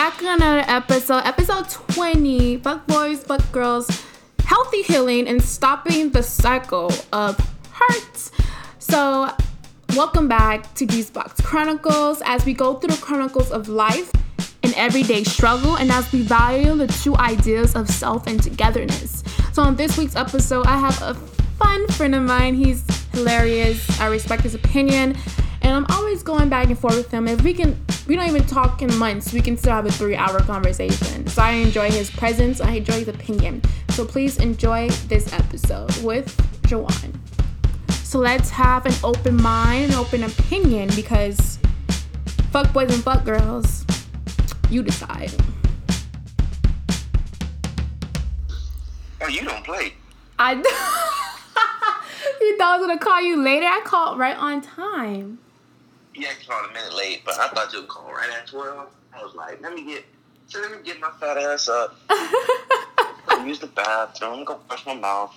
back on another episode, episode 20, Fuck Boys, Fuck Girls, Healthy Healing and Stopping the Cycle of Hurt. So, welcome back to these Box Chronicles as we go through the chronicles of life and everyday struggle and as we value the two ideas of self and togetherness. So, on this week's episode, I have a fun friend of mine. He's hilarious. I respect his opinion and I'm always going back and forth with him. If we can, we don't even talk in months, we can still have a three hour conversation. So I enjoy his presence, I enjoy his opinion. So please enjoy this episode with Juwan. So let's have an open mind, an open opinion because fuck boys and fuck girls, you decide. Oh, you don't play. I. you thought I was gonna call you later. I called right on time. You actually called a minute late, but I thought you would call right at twelve. I was like, let me get, so let me get my fat ass up. go use the bathroom. Go brush my mouth.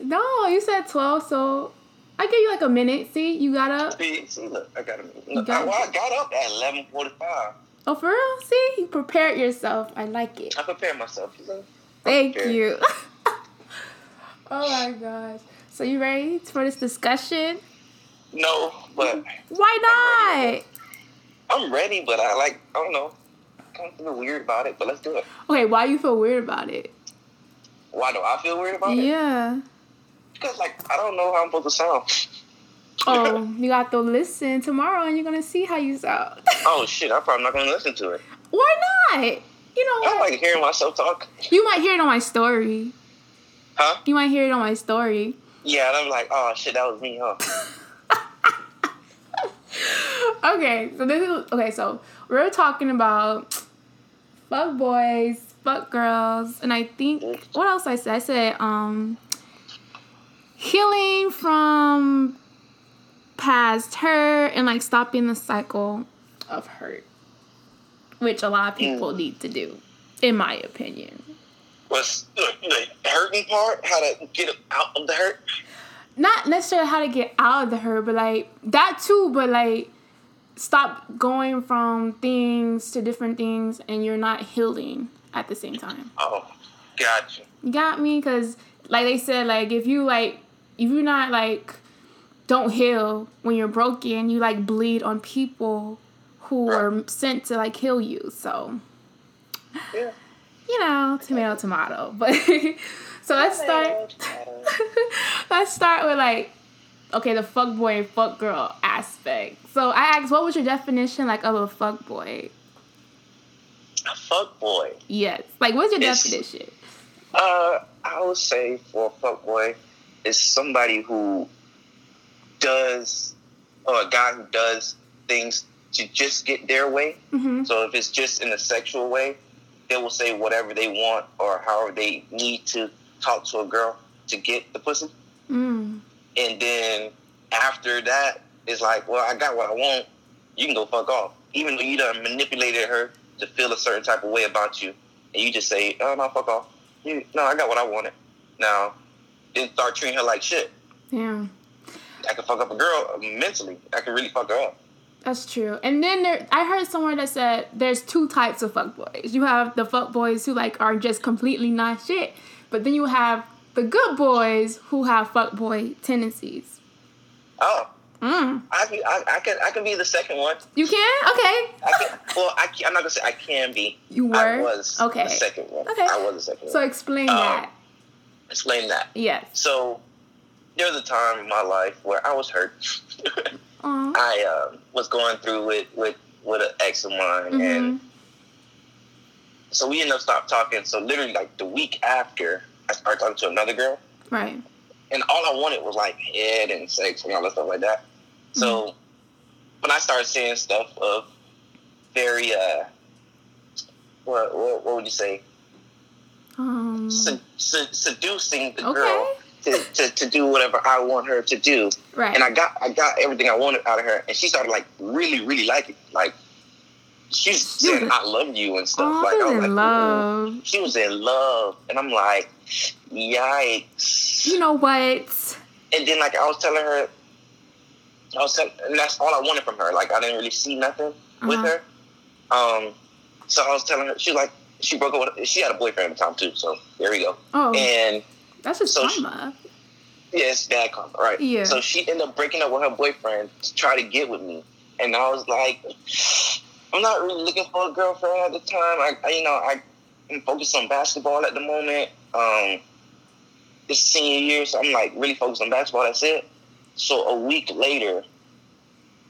No, you said twelve, so I gave you like a minute. See, you got up. See, see, look, I got a minute. Look, I, well, I got up at eleven forty-five. Oh, for real? See, you prepared yourself. I like it. I prepared myself. Thank prepared. you. oh my gosh. So you ready for this discussion? No, but why not? I'm ready, I'm ready, but I like I don't know. I kind of feel weird about it, but let's do it. Okay, why you feel weird about it? Why do I feel weird about yeah. it? Yeah. Because like I don't know how I'm supposed to sound. oh, you got to listen tomorrow, and you're gonna see how you sound. oh shit! I'm probably not gonna listen to it. Why not? You know what? I like hearing myself talk. You might hear it on my story. Huh? You might hear it on my story. Yeah, and I'm like, oh shit, that was me, huh? okay, so this is okay. So we're talking about fuck boys, fuck girls, and I think what else I said? I said um healing from past hurt and like stopping the cycle of hurt, which a lot of people mm. need to do, in my opinion. Was the, the hurting part? How to get out of the hurt? Not necessarily how to get out of the hurt, but like that too. But like stop going from things to different things and you're not healing at the same time. Oh, gotcha. You got me? Because, like they said, like, if you, like, if you're not, like, don't heal when you're broken, you, like, bleed on people who right. are sent to, like, kill you. So, yeah. you know, tomato, tomato. But, so let's start. let's start with, like, okay, the fuck boy and fuck girl aspect. So I asked, what was your definition like of a fuck boy? A fuck boy. Yes. Like, what's your it's, definition? Uh, I would say for a fuck boy is somebody who does, or a guy who does things to just get their way. Mm-hmm. So if it's just in a sexual way, they will say whatever they want or however they need to talk to a girl to get the pussy. Mm. And then after that, it's like, well, I got what I want. You can go fuck off. Even though you done manipulated her to feel a certain type of way about you, and you just say, oh, no, fuck off. You, no, I got what I wanted. Now, then start treating her like shit. Yeah. I can fuck up a girl mentally. I can really fuck her up. That's true. And then there, I heard somewhere that said there's two types of fuck boys. You have the fuck boys who like are just completely not shit, but then you have the good boys who have fuck boy tendencies. Oh. Mm. I, can, I, I, can I can be the second one. You can okay. I can, well, I, am not gonna say I can be. You were. I was okay. The second one. Okay. I was the second so one. So explain um, that. Explain that. Yes. So there was a time in my life where I was hurt. I uh, was going through with with with an ex of mine, mm-hmm. and so we ended up stop talking. So literally, like the week after, I started talking to another girl. Right. And all I wanted was like head and sex and all that stuff like that. Mm-hmm. So when I started seeing stuff of very uh what what, what would you say? Um, se- se- seducing the okay. girl to, to, to do whatever I want her to do. Right. And I got I got everything I wanted out of her and she started like really, really liking like she's saying I love you and stuff. Oh, like, I was in like, love. Ooh. She was in love. And I'm like, yikes. You know what? And then like I was telling her I was telling and that's all I wanted from her. Like I didn't really see nothing uh-huh. with her. Um So I was telling her, she was like, she broke up with, she had a boyfriend at the time too. So there we go. Oh. And that's just so karma. yeah, it's bad karma, right? Yeah. So she ended up breaking up with her boyfriend to try to get with me, and I was like, I'm not really looking for a girlfriend at the time. I, I you know, I am focused on basketball at the moment. Um, this senior year, so I'm like really focused on basketball. That's it. So a week later,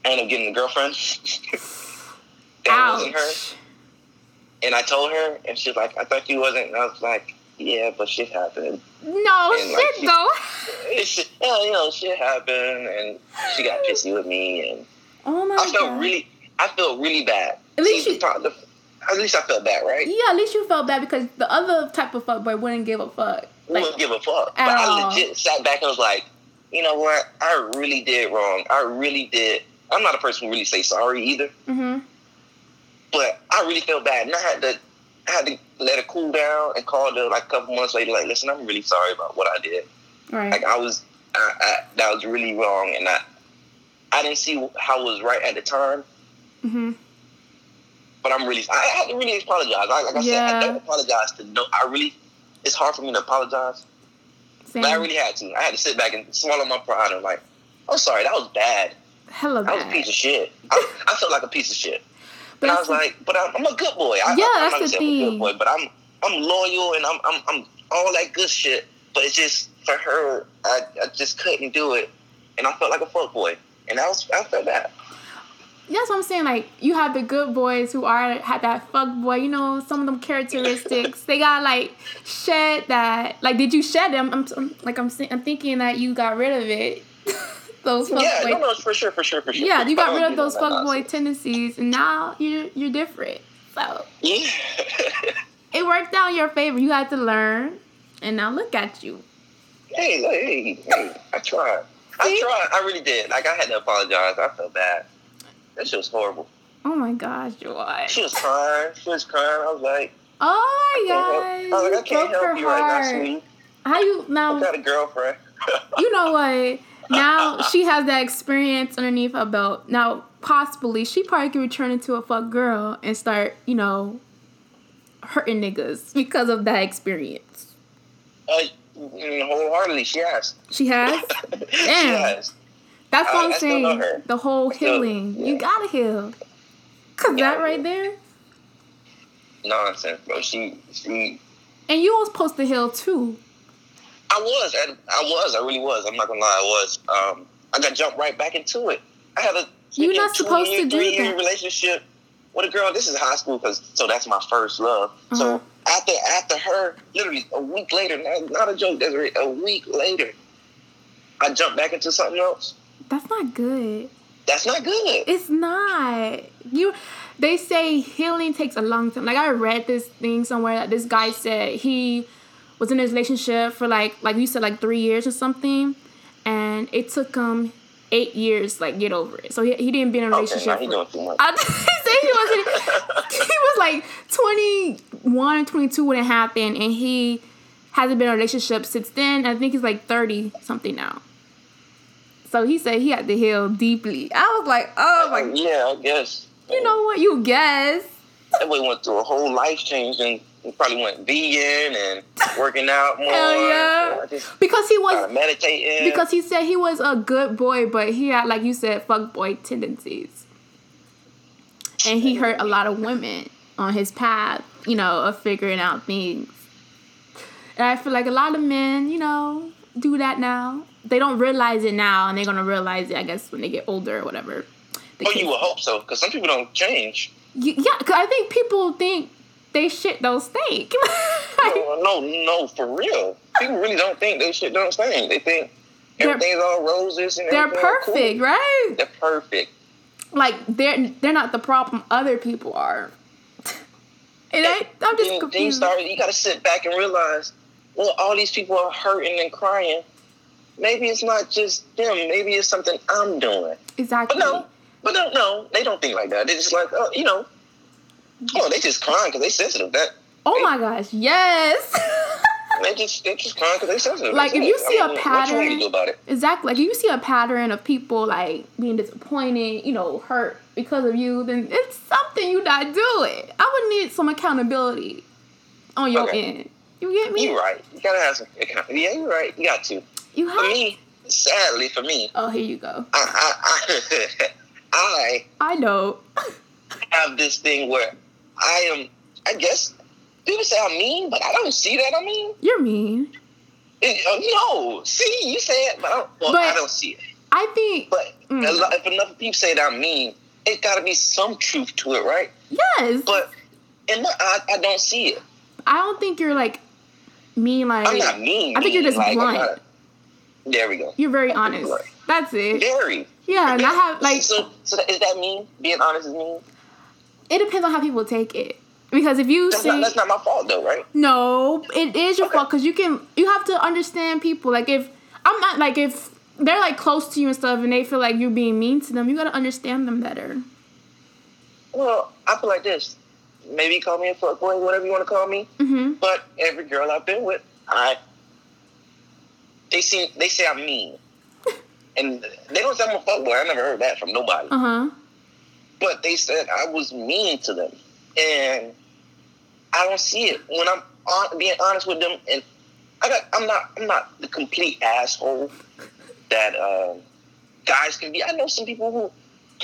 I ended up getting a girlfriend. that wasn't her. And I told her, and she's like, I thought you wasn't. And I was like, yeah, but shit happened. No And, like, shit she- though. It shit, yeah, you know, shit happened, and she got pissy with me, and Oh my I felt god. really, I felt really bad. At least See, you- talk- the- at least I felt bad, right? Yeah, at least you felt bad because the other type of fuckboy wouldn't give a fuck. Like, wouldn't give a fuck. But at I legit sat back and was like, you know what? I really did wrong. I really did. I'm not a person who really say sorry either, hmm but I really felt bad, and I had to, I had to let it cool down and call her like a couple months later, like, listen, I'm really sorry about what I did. Right. Like I was, I, I, that was really wrong, and I, I didn't see how it was right at the time. hmm But I'm really, I had to really apologize. I, like I said, I don't apologize to no. I really, it's hard for me to apologize, Same. but I really had to. I had to sit back and swallow my pride and like, I'm sorry, that was bad. Hella That was a piece of shit. I, I felt like a piece of shit. But and I was like, but I'm, I'm a good boy. I, Yeah, I, I'm that's the I'm a good boy, but I'm I'm loyal and I'm I'm, I'm all that good shit. But it's just for her, I, I just couldn't do it, and I felt like a fuck boy, and I was I felt bad. That's what I'm saying. Like you have the good boys who are had that fuck boy. You know, some of them characteristics. they got like shed that. Like, did you shed them? I'm, I'm like I'm. I'm thinking that you got rid of it. those fuck yeah, boy. no, no, for sure, for sure, for sure. yeah, you got rid of those fuck boy tendencies, and now you're you're different. So Yeah. it worked out in your favor. You had to learn, and now look at you. hey, hey, hey, I tried. I tried. I really did. Like I had to apologize. I felt bad. That shit was horrible. Oh my gosh, Joy. She was crying. She was crying. I was like, Oh my I gosh, I was like, I you can't help you right now, heart. sweetie. How you I now? got a girlfriend. You know what? Now she has that experience underneath her belt. Now possibly she probably could return into a fuck girl and start, you know, hurting niggas because of that experience. Uh, mm, wholeheartedly, she has. She has. she has. That's I- what I'm I saying. The whole I still- healing. yeah. You gotta heal. Cause Yeah, that right there. Nonsense, bro. She, she. And you was supposed to heal too. I was. I, I was. I really was. I'm not gonna lie. I was. Um, I got jumped right back into it. I had a. You're not supposed to two-year, do that. relationship with a girl. This is high school, cause so that's my first love. Uh-huh. So after after her, literally a week later, not, not a joke, Desrae. A week later, I jumped back into something else. That's not good. That's not good. It's not. You they say healing takes a long time. Like I read this thing somewhere that this guy said he was in a relationship for like like you said like 3 years or something and it took him 8 years like get over it. So he, he didn't be in a Okay, relationship. now he for- doing too much. I he said he was he was like 21 and 22 when it happened and he hasn't been in a relationship since then. I think he's like 30 something now. So he said he had to heal deeply. I was like, oh my, yeah, I guess. you know what? You guess. That boy went through a whole life change and he probably went vegan and working out more. Hell yeah. Because he was, meditating. because he said he was a good boy, but he had, like you said, fuck boy tendencies. And he hurt a lot of women on his path, you know, of figuring out things. And I feel like a lot of men, you know, do that now. They don't realize it now, and they're gonna realize it, I guess, when they get older or whatever. the oh, case- you would hope so, because some people don't change. Y- Yeah, because I think people think they shit don't stink. No, no, no, for real. People really don't think they shit don't stink. They think They're- everything's all roses and They're everything all cool. perfect, right? They're perfect. Like they're they're not the problem. Other people are. And I, I'm just Then, then you start. You got to sit back and realize, well, all these people are hurting and crying. Maybe it's not just them. Maybe it's something I'm doing. exactly. But no, but no, no, they don't think like that. They're just like, oh, you know, oh, they just crying because they sensitive. That Oh my gosh, yes. they just they just crying because they sensitive. Like if you it. see I a mean, What you want to pattern, do about it? exactly. Like if you see a pattern of people like being disappointed, you know, hurt because of you, then it's something you not doing. I would need some accountability on your Okay. end. You get me? You're right. You gotta have some. Accountability. Yeah, you're right. You got to. You For me, sadly, for me, Oh, here you go. I I I, I know. Have this thing where I am. I guess people say I'm mean, but I don't see that I'm mean. You're mean. It- uh, no, see, you say it, but I don't, well, But- I don't see it. I think. But Mm. a lot, if enough people say that I'm mean, it got to be some truth to it, right? Yes. But in my, I, I don't see it. I don't think you're like mean. Like I'm not mean. I think you're just like, blunt. There we go. You're very honest. blunt. That's it. Very. Yeah, and I have like So, so is that mean? Being honest is mean? it depends on how people take it. Because if you That's, see not, that's not my fault, though, right? no, it is your Okay. fault because you can you have to understand people. Like if I'm not like if they're like close to you and stuff and they feel like you're being mean to them, you gotta understand them better. Well, I feel like this. Maybe call me a fuckboy, whatever you want to call me. Mm-hmm. But every girl I've been with, I they seem they say I'm mean, and they don't say I'm a fuckboy. I never heard that from nobody. Uh huh. But they said I was mean to them, and I don't see it when I'm on, being honest with them. And I got I'm not I'm not the complete asshole that uh, guys can be. I know some people who,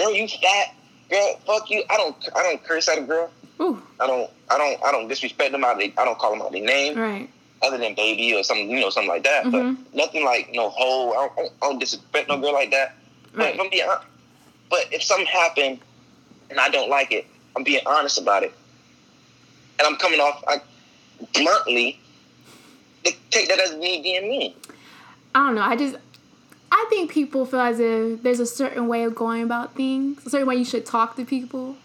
girl, you fat, girl, fuck you. I don't I don't curse at a girl. Ooh, I don't I don't I don't disrespect them. They, I don't call them out their name right. Other than baby or something, you know, something like that. Mhm. But nothing like no hoe. I don't, I don't disrespect no girl like that. Right. But, I'm being, but if something happened and I don't like it, I'm being honest about it, and I'm coming off I, bluntly. Take that as me being mean. I don't know. I just I think people feel as if there's a certain way of going about things, a certain way you should talk to people.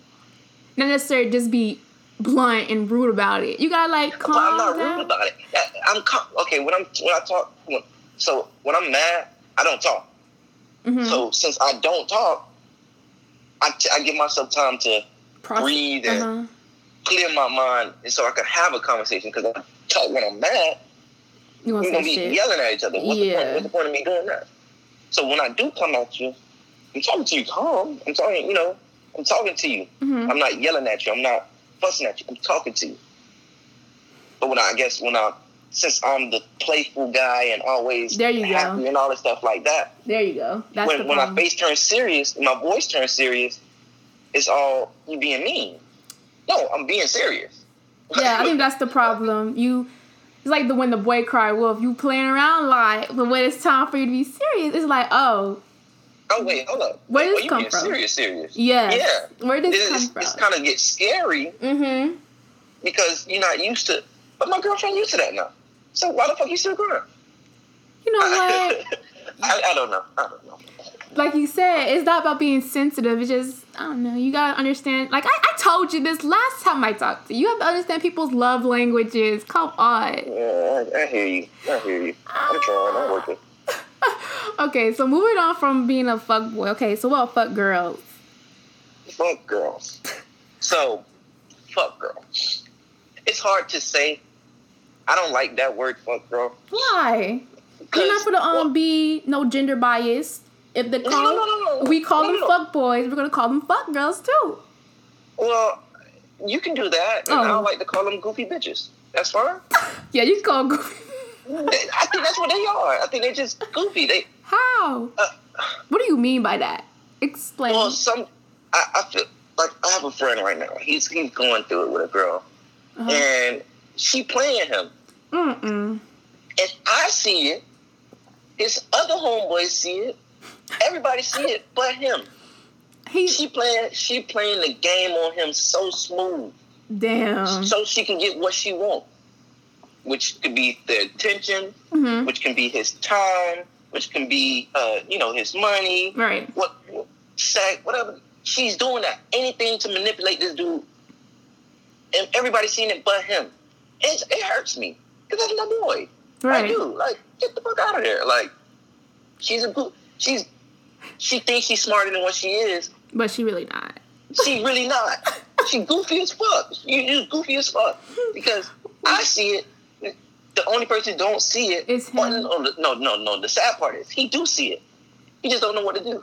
Not necessarily just be blunt and rude about it. You gotta like calm But I'm not down. rude about it. I'm com- okay when I'm when I talk. When, so when I'm mad, I don't talk. Mhm. So since I don't talk, I, t- I give myself time to Process- breathe and uh-huh. clear my mind, and so I can have a conversation. Because I talk when I'm mad, You we're gonna be shit? yelling at each other. What's, the Yeah. point? What's the point of me doing that? So when I do come at you, I'm talking to you calm. I'm talking, you know, I'm talking to you. Mhm. I'm not yelling at you. I'm not fussing at you. I'm talking to you. But when I, I guess when I, since I'm the playful guy and always There you go. and all that stuff like that, There you go. That's when when my face turns serious, my voice turns serious, it's all you being mean. No, I'm being serious. yeah, I think that's the problem. You, it's like the when the boy cried wolf. You playing around like, but when it's time for you to be serious, it's like, oh, Oh wait, hold up. Where did oh, this you come from? Serious, serious. Yeah. Yeah. Where did It, this come it's, from? it's kind of get scary mm-hmm. because you're not used to. But my girlfriend used to that now. So why the fuck you still crying? You know what? I, I don't know. I don't know. like you said, it's not about being sensitive. It's just I don't know. You gotta understand. Like I, I told you this last time I talked to you. You have to understand people's love languages. Come on. Yeah, I, I hear you. I hear you. I'm trying. I'm working. okay, so moving on from being a fuck boy. Okay, so what fuck girls? Fuck girls. So, fuck girls. It's hard to say. I don't like that word, fuck girl. Why? You're not gonna um well, be no gender bias. If the No, call, no, no, no, we call them fuck boys, we're gonna call them fuck girls too. Well, you can do that. And Oh. I don't like to call them goofy bitches. That's fine. Yeah, you can call them goofy. I think that's what they are. I think they're just goofy. They How? uh, What do you mean by that? Explain. well, some I, I feel like I have a friend right now. He's he's going through it with a girl, Uh-huh. and she playing him. Mm-mm. And I see it. His other homeboys see it. Everybody see it, but him. He She playing she playing the game on him so smooth, damn. so she can get what she want, which could be the attention, hmm which can be his time, which can be uh, you know his money, Right. what sex, whatever. She's doing that anything to manipulate this dude, and everybody's seen it but him. It, it hurts me because that's my boy. I do. Like, get the fuck out of there. Like, she's a. She's she thinks she's smarter than what she is. But she really not. She really not. She goofy as fuck. You you goofy as fuck because I see it. The only person who don't see it Is him. oh, no, no, no. The sad part is he do see it. He just don't know what to do.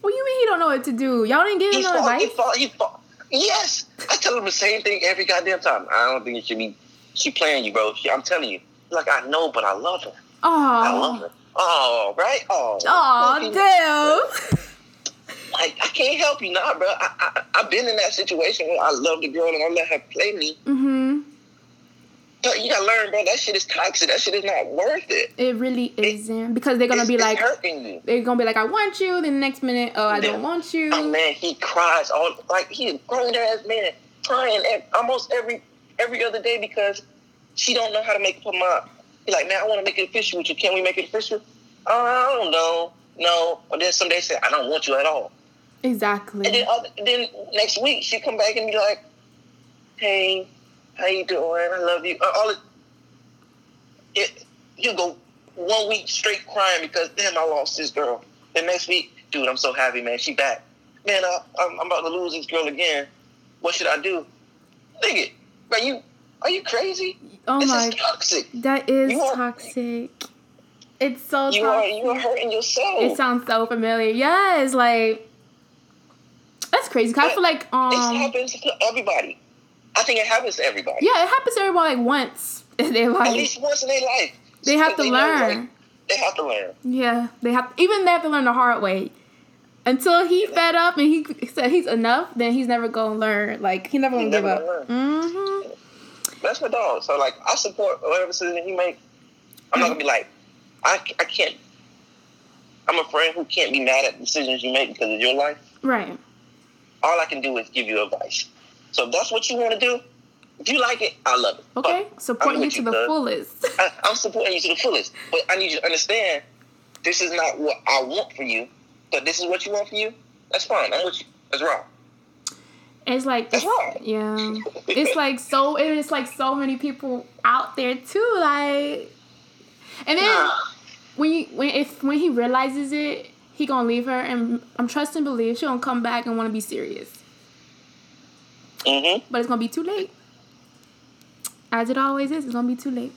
What do you mean he don't know what to do? Y'all didn't give him He no fall, he advice? fall, he fall. Yes, I tell him the same thing every goddamn time. I don't think you should be. She playing you, bro. She, I'm telling you. Like I know, but I love her. Oh, I love her. Oh, right. Oh. Oh, damn. Like I can't help you now, bro. I, I I've been in that situation where I love the girl and I let her play me. Mm-hmm. But you gotta learn, bro. That shit is toxic. That shit is not worth it. It really isn't because they're gonna be like, hurting you. they're gonna be like, I want you. Then the next minute, oh, I don't want you. Oh man, he cries all like he's a grown ass man crying ev- almost every every other day because she don't know how to make up her mind. He's like, man, I want to make it official with you. Can we make it official? Oh, I don't know, no. Or then some days say, I don't want you at all. Exactly. And then other, then next week she come back and be like, hey, how you doing? I love you. All it, it you go one week straight crying because damn I lost this girl. The next week, dude, I'm so happy, man. She back. Man, I, I'm, I'm about to lose this girl again. What should I do? Nigga, are you are you crazy? oh this my, is toxic. that is You are- toxic. It's so You are you are hurting yourself. It sounds so familiar. Yes, like that's crazy. 'Cause I feel like It um happens to everybody. I think it happens to everybody. yeah, it happens to everyone like once in their life. At least once in their life. They have to know, like, learn. they have to learn. Yeah, they have even they have to learn the hard way. Until he fed up and he said he's enough, then he's never gonna learn. Like he never gonna He's give never up. gonna Mm-hmm. That's my dog. So like, I support whatever decision he make. I'm not gonna be like, I, I can't. I'm a friend who can't be mad at decisions you make because of your life. Right. All I can do is give you advice. So if that's what you want to do, if you like it, I love it. Okay. But Support I'm you to the cuz. fullest. I, I'm supporting you to the fullest, but I need you to understand this is not what I want for you. But this is what you want for you. That's fine. I'm with you. That's wrong. It's like That's right. yeah. It's like so it's like so many people out there too, like and then when you when if when he realizes it, he gonna leave her and I'm trust and believe she gonna come back and wanna be serious. Mm-hmm. But it's gonna be too late. As it always is, it's gonna be too late.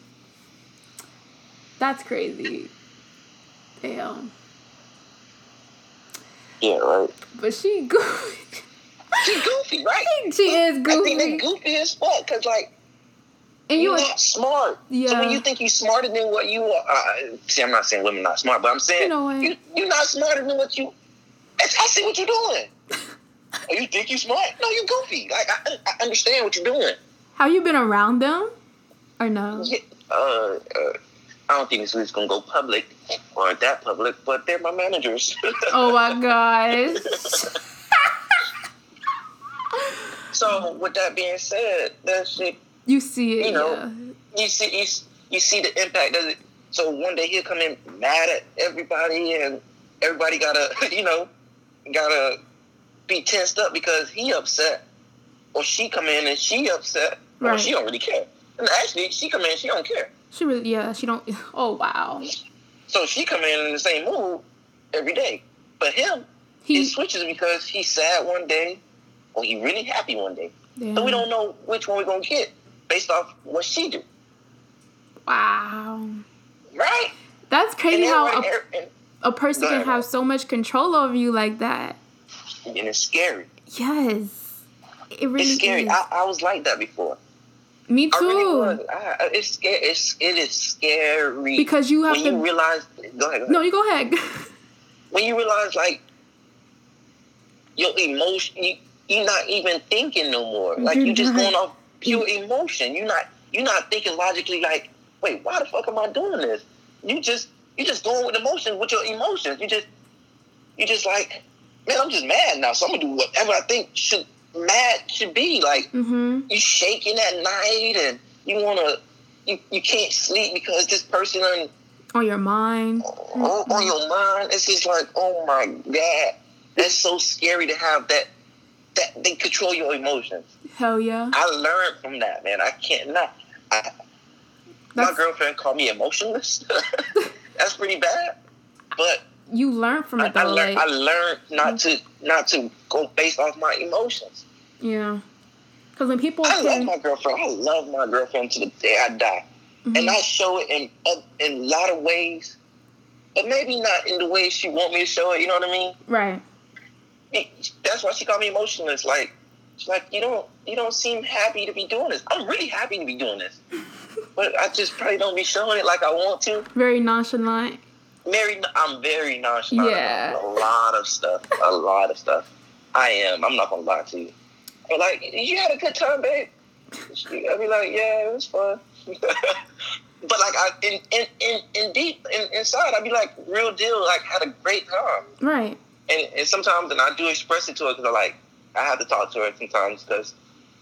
That's crazy. Damn. Yeah, right. But she goofy. She goofy, right? she is goofy. I think they goofy. as fuck because like And you're you not smart. So when you think you're smarter than what you are, uh, see, I'm not saying women not smart, but I'm saying You know what? you, you're not smarter than what you. I I see what you're doing. oh, you think you smart? No, you goofy. Like I, I understand what you're doing. have you been around them? Or no? Yeah, uh, uh, I don't think this is gonna go public or that public, but they're my managers. Oh my gosh. so with that being said, that shit You see it, You know, yeah. you see you, you see the impact of it. So one day he'll come in mad at everybody, and everybody gotta you know gotta be tensed up because he upset, or she come in and she upset, or she don't really care. And actually, she come in, she don't care. She really, yeah, she don't. Oh wow. So she come in in the same mood every day. But him, He, it switches because he's sad one day, or he really happy one day. yeah. So we don't know which one we're gonna get based off what she do, Wow. right? That's crazy how everybody- a, and- a person can have so much control over you like that. And it's scary. Yes. It really it's scary. is. I, I was like that before. Me I really too. was. I, it's scary. It's it is scary Because you have when to. you realize. Go ahead. Go ahead. no, you go ahead. When you realize like your emotion, you you're not even thinking no more. Like You're you just going off pure emotion. You're not you're not thinking logically. Like, wait, why the fuck am I doing this? You just you just going with emotions with your emotions. You just you just like, man, I'm just mad now. So I'm gonna do whatever I think should mad should be. Like mm-hmm. you shaking at night and you wanna you, you can't sleep because this person on, On your mind. on, on your mind. It's just like, oh my god. That's so scary to have that that they control your emotions. Hell yeah. I learned from that, man. I can't not I, my girlfriend called me emotionless. That's pretty bad. But You learn from I, it though. I, learned, like, I learned not to not to go based off my emotions. yeah. Because when people I love my girlfriend. I love my girlfriend to the day I die. mm-hmm. and I show it in in a lot of ways, but maybe not in the way she want me to show it. You know what I mean? Right. That's why she called me emotionless. Like, she's like, you don't you don't seem happy to be doing this. I'm really happy to be doing this, but I just probably don't be showing it like I want to. Very nonchalant. Very, I'm very nonchalant. Yeah. A lot of stuff. A lot of stuff. I am. I'm not gonna lie to you. But like, you had a good time, babe. I'd be like, yeah, it was fun. but like, I in in in, in deep in, inside, I'd be like, real deal. Like, had a great time. Right. And, and sometimes, and I do express it to her because I like, I have to talk to her sometimes because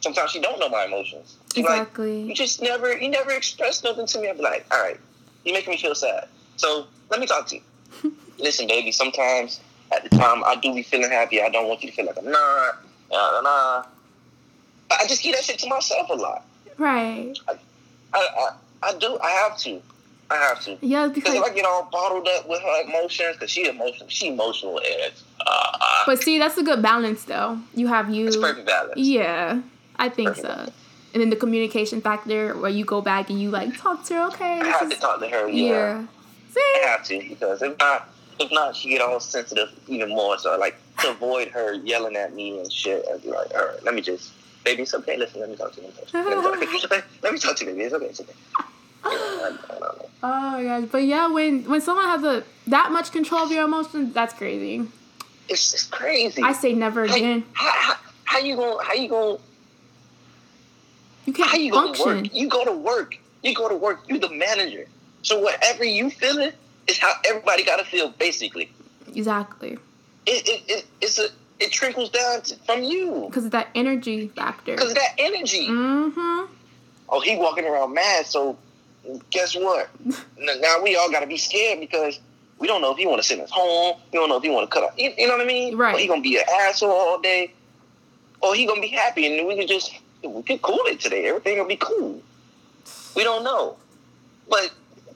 sometimes she don't know my emotions. exactly. Like, you just never, you never express nothing to me. I'd be like, all right, you making me feel sad. So let me talk to you. Listen, baby. Sometimes at the time I do be feeling happy. I don't want you to feel like I'm not. Nah, nah. I just keep that shit to myself a lot. Right. I, I, I, I do. I have to. I have to. Yeah, because if I get all bottled up with her emotions, because she emotional, she emotional as. Uh, but see, that's a good balance, though. You have you. It's perfect balance. Yeah, I think perfect so. Balance. And then the communication factor, where you go back and you like talk to her. Okay, I have is, to talk to her. Yeah. yeah. See? I have to because if not, if not, she get all sensitive even more. So like to avoid her yelling at me and shit, I'd be like, all right, let me just, baby, it's okay. Listen, let me talk to you. Let me talk to you. Let me talk to you, baby. It's okay. It's okay. oh my gosh, but yeah, when when someone has a that much control of your emotions, that's crazy. It's, it's crazy. I say never how, again. How, how, how you going how you going you can't how you function. Go to work? You go to work. You go to work. You're the manager. So whatever you feeling is how everybody got to feel, basically. Exactly. It, it, it it's a it trickles down to, from you because of that energy factor. Because of that energy. Mm-hmm. Oh, he walking around mad. So guess what? now we all got to be scared because we don't know if he want to send us home. We don't know if he want to cut off. You, you know what I mean? Right. Or he gonna be an asshole all day, or he gonna be happy and we can just we can cool it today. Everything will be cool. We don't know, but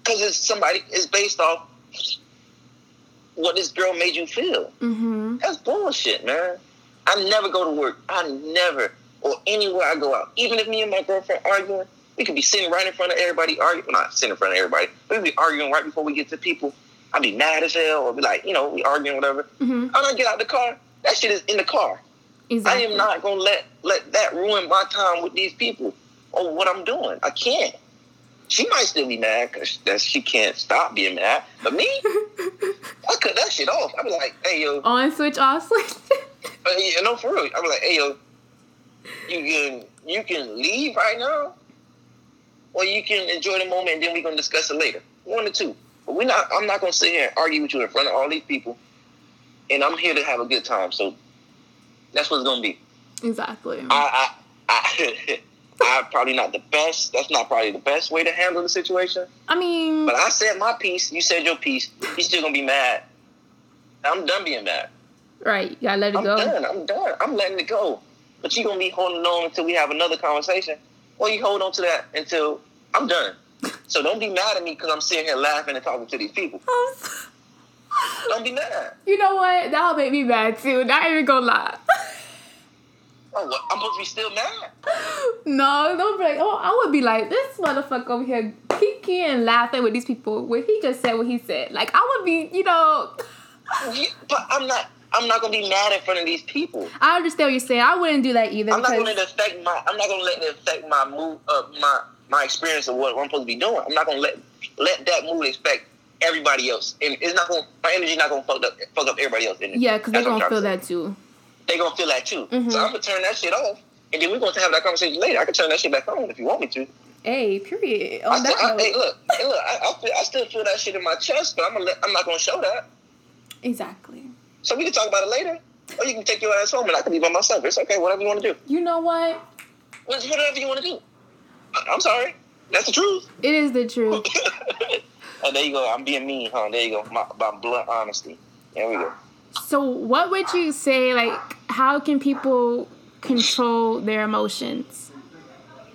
because it's somebody it's based off what this girl made you feel. Mm-hmm. That's bullshit, man. I never go to work. I never, or anywhere I go out. Even if me and my girlfriend arguing, we could be sitting right in front of everybody arguing. Not sitting in front of everybody. We'd be arguing right before we get to people. I'd be mad as hell, or be like, you know, we arguing, whatever. Mm-hmm. I don't get out of the car. That shit is in the car. Exactly. I am not gonna let let that ruin my time with these people or what I'm doing. I can't. She might still be mad because that she can't stop being mad. But me, I cut that shit off. I be like, hey yo, on switch off switch. uh, yeah, no, for real. I be like, hey yo, you can you can leave right now, or you can enjoy the moment and then we're gonna discuss it later. One or two. But we not. I'm not gonna sit here and argue with you in front of all these people. And I'm here to have a good time. So that's what it's gonna be. Exactly. I I. I I'm probably not the best. That's not probably the best way to handle the situation. I mean, but I said my piece. You said your piece. He's still gonna be mad. I'm done being mad. Right. You gotta let it I'm go. done. I'm done. I'm letting it go. But you gonna be holding on until we have another conversation, or you hold on to that until I'm done. So don't be mad at me because I'm sitting here laughing and talking to these people. don't be mad. You know what? That'll make me mad too. Not even gonna lie. Oh, what? I'm supposed to be still mad? No, don't be like, oh, I would be like, this motherfucker over here kicking and laughing with these people when he just said what he said. Like, I would be, you know. Yeah, but I'm not. I'm not gonna be mad in front of these people. I understand what you're saying. I wouldn't do that either. I'm not gonna let it affect my. I'm not gonna let it affect my mood. Uh, my my experience of what I'm supposed to be doing. I'm not gonna let let that mood affect everybody else, and it's not gonna. My energy not gonna fuck up fuck up everybody else. Energy. Yeah, because they're gonna feel that too. They're gonna feel that too. Mm-hmm. So I'm gonna turn that shit off, and then we're gonna have that conversation later. I can turn that shit back on if you want me to. Hey, period. On I that still, I, hey, look, hey, look. I, I, feel, I still feel that shit in my chest, but I'm gonna let, I'm not gonna show that. Exactly. So we can talk about it later, or you can take your ass home, and I can be by myself. It's okay, whatever you want to do. You know what? Whatever you want to do. I'm sorry. That's the truth. It is the truth. oh, there you go. I'm being mean, huh? There you go. My, my blunt honesty. There we go. So, what would you say? Like, how can people control their emotions?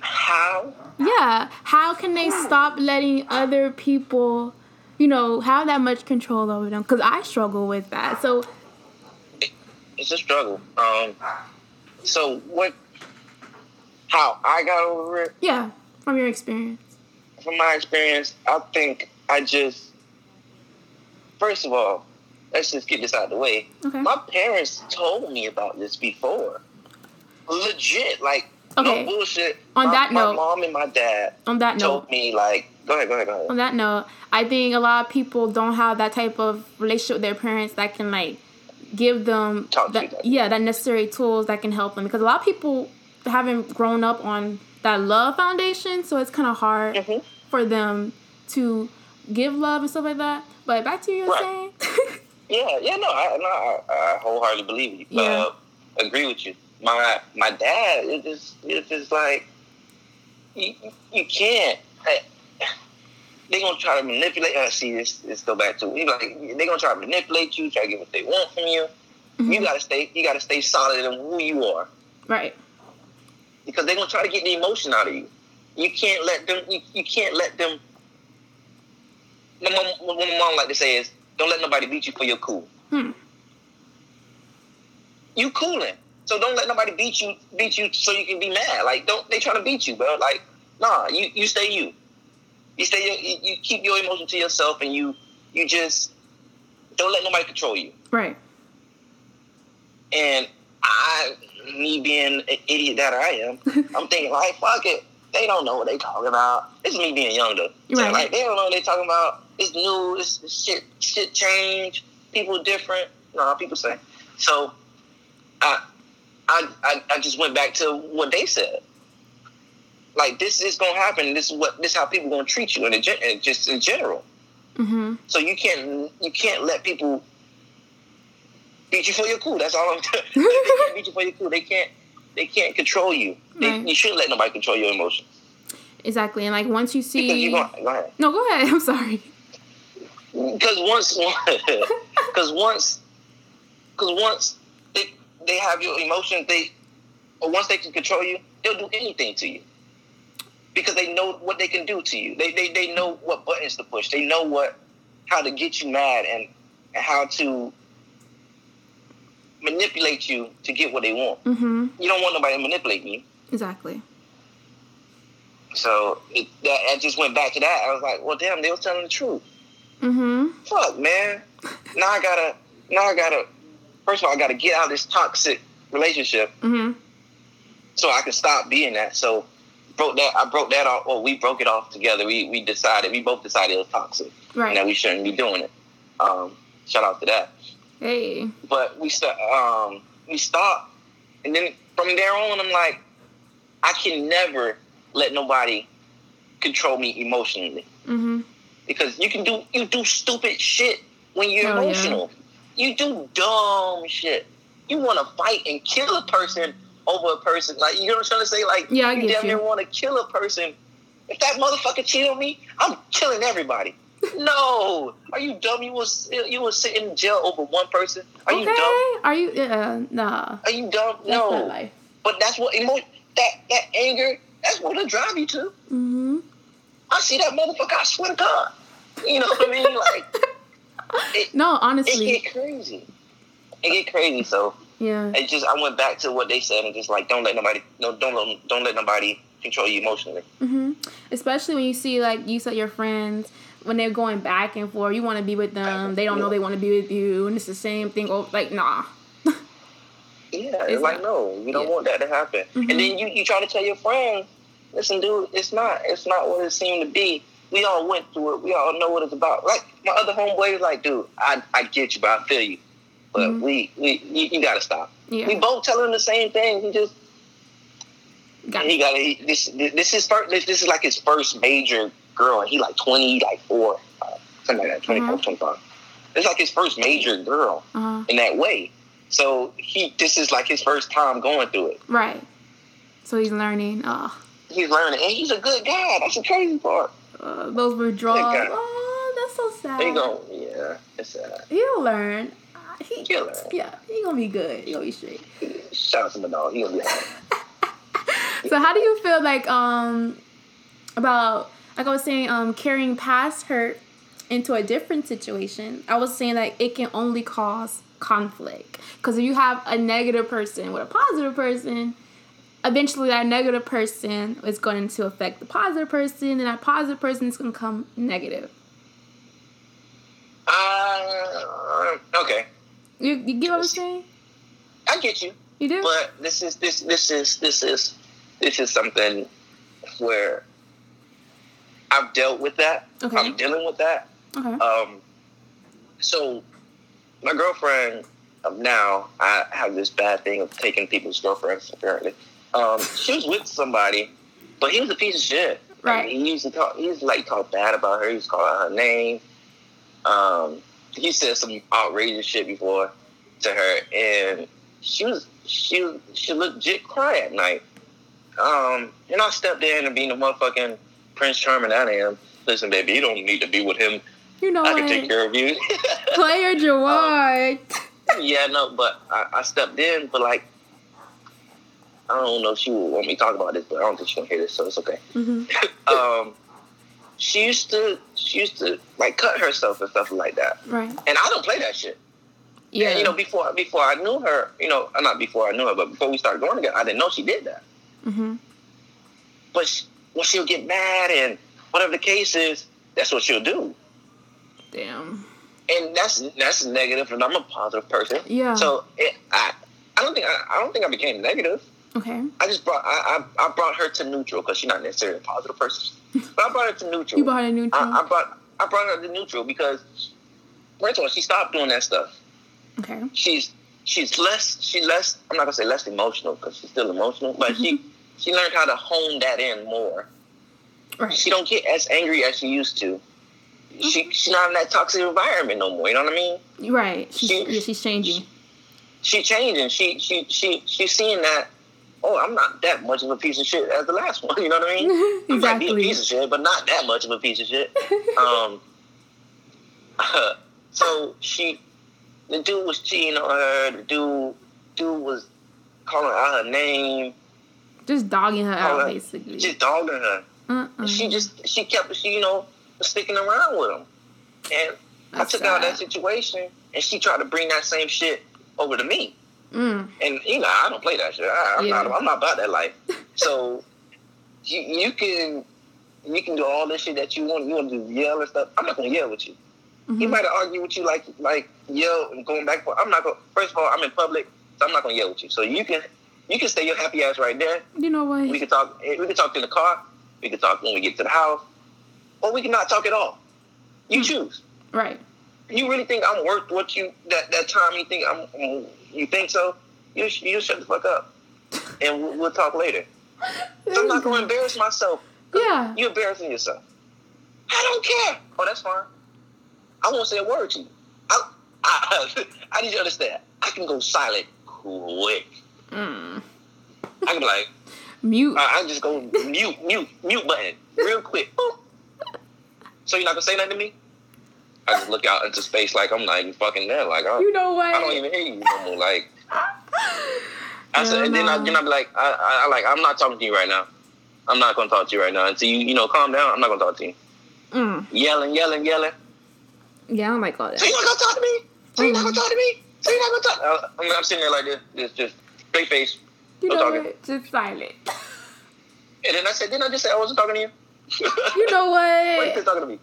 How? Yeah. How can they stop letting other people, you know, have that much control over them? Because I struggle with that. So, it's a struggle. Um. So what? How I got over it? Yeah, from your experience. from my experience, I think I just first of all, let's just get this out of the way. Okay. My parents told me about this before. Legit, like Okay. no bullshit. On my, that note, my mom and my dad On that told note, me like, go ahead, go ahead, go ahead. on that note, I think a lot of people don't have that type of relationship with their parents that can like give them Talk that, that- yeah that necessary tools that can help them because a lot of people haven't grown up on that love foundation, so it's kind of hard Mhm. for them to give love and stuff like that. But back to you Right. saying, Yeah, yeah, no, I, no, I, I wholeheartedly believe you. Yeah. Uh, agree with you. My my dad is just it's just like you, you can't. They gonna try to manipulate. Uh, see, this this go back to he like they gonna try to manipulate you, try to get what they want from you. You Mhm. gotta stay. You gotta stay solid in who you are right? because they're gonna try to get the emotion out of you. You can't let them. You, you can't let them. My mom, my mom like to say is, "Don't let nobody beat you for your cool." Hmm. You cooling, so don't let nobody beat you. Beat you so you can be mad. Like don't they trying to beat you, bro? Like nah, you you stay you. You stay. You, you keep your emotion to yourself, and you you just don't let nobody control you. Right. And I, me being an idiot that I am, I'm thinking like, fuck it. They don't know what they talking about. It's me being younger. So, Right. like they don't know what they talking about. It's new. It's, it's shit. Shit change. People different. No, people say. So, I, I, I, I just went back to what they said. Like this is gonna happen. This is what. This is how people gonna treat you in a, just in general. Mm-hmm. So you can't you can't let people beat you for your cool. That's all I'm telling. they can't beat you for your cool. They can't they can't control you. They, Right. You shouldn't let nobody control your emotions. Exactly, and like once you see, go, go ahead. no, go ahead. I'm sorry. Because once because once because once they they have your emotions, they or once they can control you, they'll do anything to you. Because they know what they can do to you. They they, they know what buttons to push. They know what how to get you mad and, and how to manipulate you to get what they want. Mm-hmm. You don't want nobody to manipulate you. Exactly. So it, that, I just went back to that. I was like, well, damn, they was telling the truth. Mm-hmm. Fuck, man. Now I gotta, now I gotta, first of all, I gotta get out of this toxic relationship Mm-hmm. so I can stop being that. So broke that, I broke that off, or we broke it off together. We, we decided, we both decided it was toxic and that we shouldn't be doing it. Um, shout out to that. Hey. But we st- um, we stopped, and then from there on, I'm like, I can never let nobody control me emotionally Mm-hmm. Because you can do you do stupid shit when you're Oh, yeah. emotional. You do dumb shit. You want to fight and kill a person over a person. Like you know what I'm trying to say? Like Yeah, I you damn near want to kill a person. If that motherfucker cheated on me, I'm killing everybody. no, are you dumb? You was you was sitting in jail over one person. Are okay. you dumb? Are you? Uh, nah. Are you dumb? That's no. But that's what emotion. That that anger. That's what it'll drive you to. Mm-hmm. I see that motherfucker. I swear to God. You know what I mean? Like it, No, honestly, it get crazy. It get crazy. So Yeah. it just I went back to what they said and just like don't let nobody no don't let, don't let nobody control you emotionally. Mm-hmm. Especially when you see like you said your friends when they're going back and forth, you want to be with them. They don't know they want to be with you, and it's the same thing. Oh, like nah. Yeah, It's like no, you don't yeah. want that to happen. Mhm. And then you you try to tell your friends, listen, dude, it's not it's not what it seemed to be. We all went through it. We all know what it's about. Like my other homeboy was like, dude, I I get you, but I feel you. But Mhm. we we you, you got to stop. Yeah. We both telling him the same thing. He just Got he got he, this. This is first. This, this is like his first major girl, and he like twenty, like four, uh, something like that, 24, Mhm. 25. It's like his first major girl uh, in that way. So he, this is like his first time going through it. right. So he's learning. Oh, He's learning, and he's a good guy. That's the crazy part. uh, those withdrawals. Okay. Oh, that's so sad. There you go. Yeah, it's sad. He'll learn. Uh, He, He'll learn. Yeah, he gonna be good. He gonna be straight. Shout out to my dog. He'll be. So how do you feel like um about like I was saying um carrying past hurt into a different situation? I was saying that it can only cause conflict because if you have a negative person with a positive person, eventually that negative person is going to affect the positive person, and that positive person is going to come negative. Uh, okay. You, you get what I'm saying? I get you. You do? But this is this this is this is this is something where I've dealt with that. Okay. I'm dealing with that. Okay. Um, so my girlfriend of now, I have this bad thing of taking people's girlfriends. Apparently, um, she was with somebody, but he was a piece of shit. Right. Like, he used to talk. He used to like talk bad about her. He used to call her her name. Um, he said some outrageous shit before to her, and she was she was she legit cry at night. Um, and I stepped in and being the motherfucking Prince Charming that I am. Listen, baby, you don't need to be with him. you know I what? can take care of you. Player Juwan. yeah, no, but I, I stepped in, but like, I don't know if she would want me to talk about this, but I don't think she's gonna hear this, so it's okay. hmm um, she used to, she used to like cut herself and stuff like that, Right. and I don't play that shit. Yeah. And, you know, before before I knew her, you know, uh, not before I knew her, but before we started going together, I didn't know she did that. Mm-hmm. But she, when she'll get mad and whatever the case is, that's what she'll do. Damn. and that's that's negative, and I'm a positive person. Yeah. So it, I I don't think I, I don't think I became negative. Okay. I just brought I I, I brought her to neutral because she's not necessarily a positive person. But I brought her to neutral. You brought a neutral. I, I brought I brought her to neutral because first of all, she stopped doing that stuff. okay. She's she's less she's less I'm not gonna say less emotional because she's still emotional, but she mm-hmm. she learned how to hone that in more. Right. She don't get as angry as she used to. She mm-hmm. she's not in that toxic environment no more. You know what I mean? Right. She's, She- she's changing. she changing. She she she she's seeing that. Oh, I'm not that much of a piece of shit as the last one. You know what I mean? I might be a piece of shit, but not that much of a piece of shit. Um. so she, the dude was cheating on her. The dude, dude was calling out her name, Just dogging her out, Oh, basically. just dogging her. uh-uh. She just she kept she you know sticking around with him, and I That's took out that situation, and she tried to bring that same shit over to me. Mm. And you know, I don't play that shit. I, I'm Yeah. not. I'm not about that life. So you, you can you can do all this shit that you want. You want to yell and stuff. I'm not gonna yell with you. He Mhm. might argue with you like like yell and going back. I'm not gonna. First of all, I'm in public, so I'm not gonna yell with you. So you can you can stay your happy ass right there. You know what? We can talk. We can talk in the car. We can talk when we get to the house, or we can not talk at all. You Hmm. choose. Right. You really think I'm worth what you that that time? You think I'm? You think so? You you shut the fuck up, and we'll, we'll talk later. There I'm not going to embarrass myself. Yeah. You're embarrassing yourself. I don't care. Oh, that's fine. I won't say a word to you. I, I, I need you to understand. I can go silent quick. Mm. I can be like, Mute. I, I just go mute, mute, mute button real quick. So you're not gonna say nothing to me? I just look out into space like I'm not even fucking there. Like I, you know what? I don't even hear you no more. Like I said, and then I, then I be like, I, I, I like I'm not talking to you right now. I'm not gonna talk to you right now until you you know calm down. I'm not gonna talk to you. Mm. Yelling, yelling, yelling. Yeah, I don't like all So you're not gonna talk to me? So you're not gonna talk to me? So you're not gonna talk? Uh, I mean, I'm sitting there like this, just just straight face. You no know talking. what? Just silent. And then I said, didn't I just say I wasn't talking to you? You know what? Why you what? still talking to me?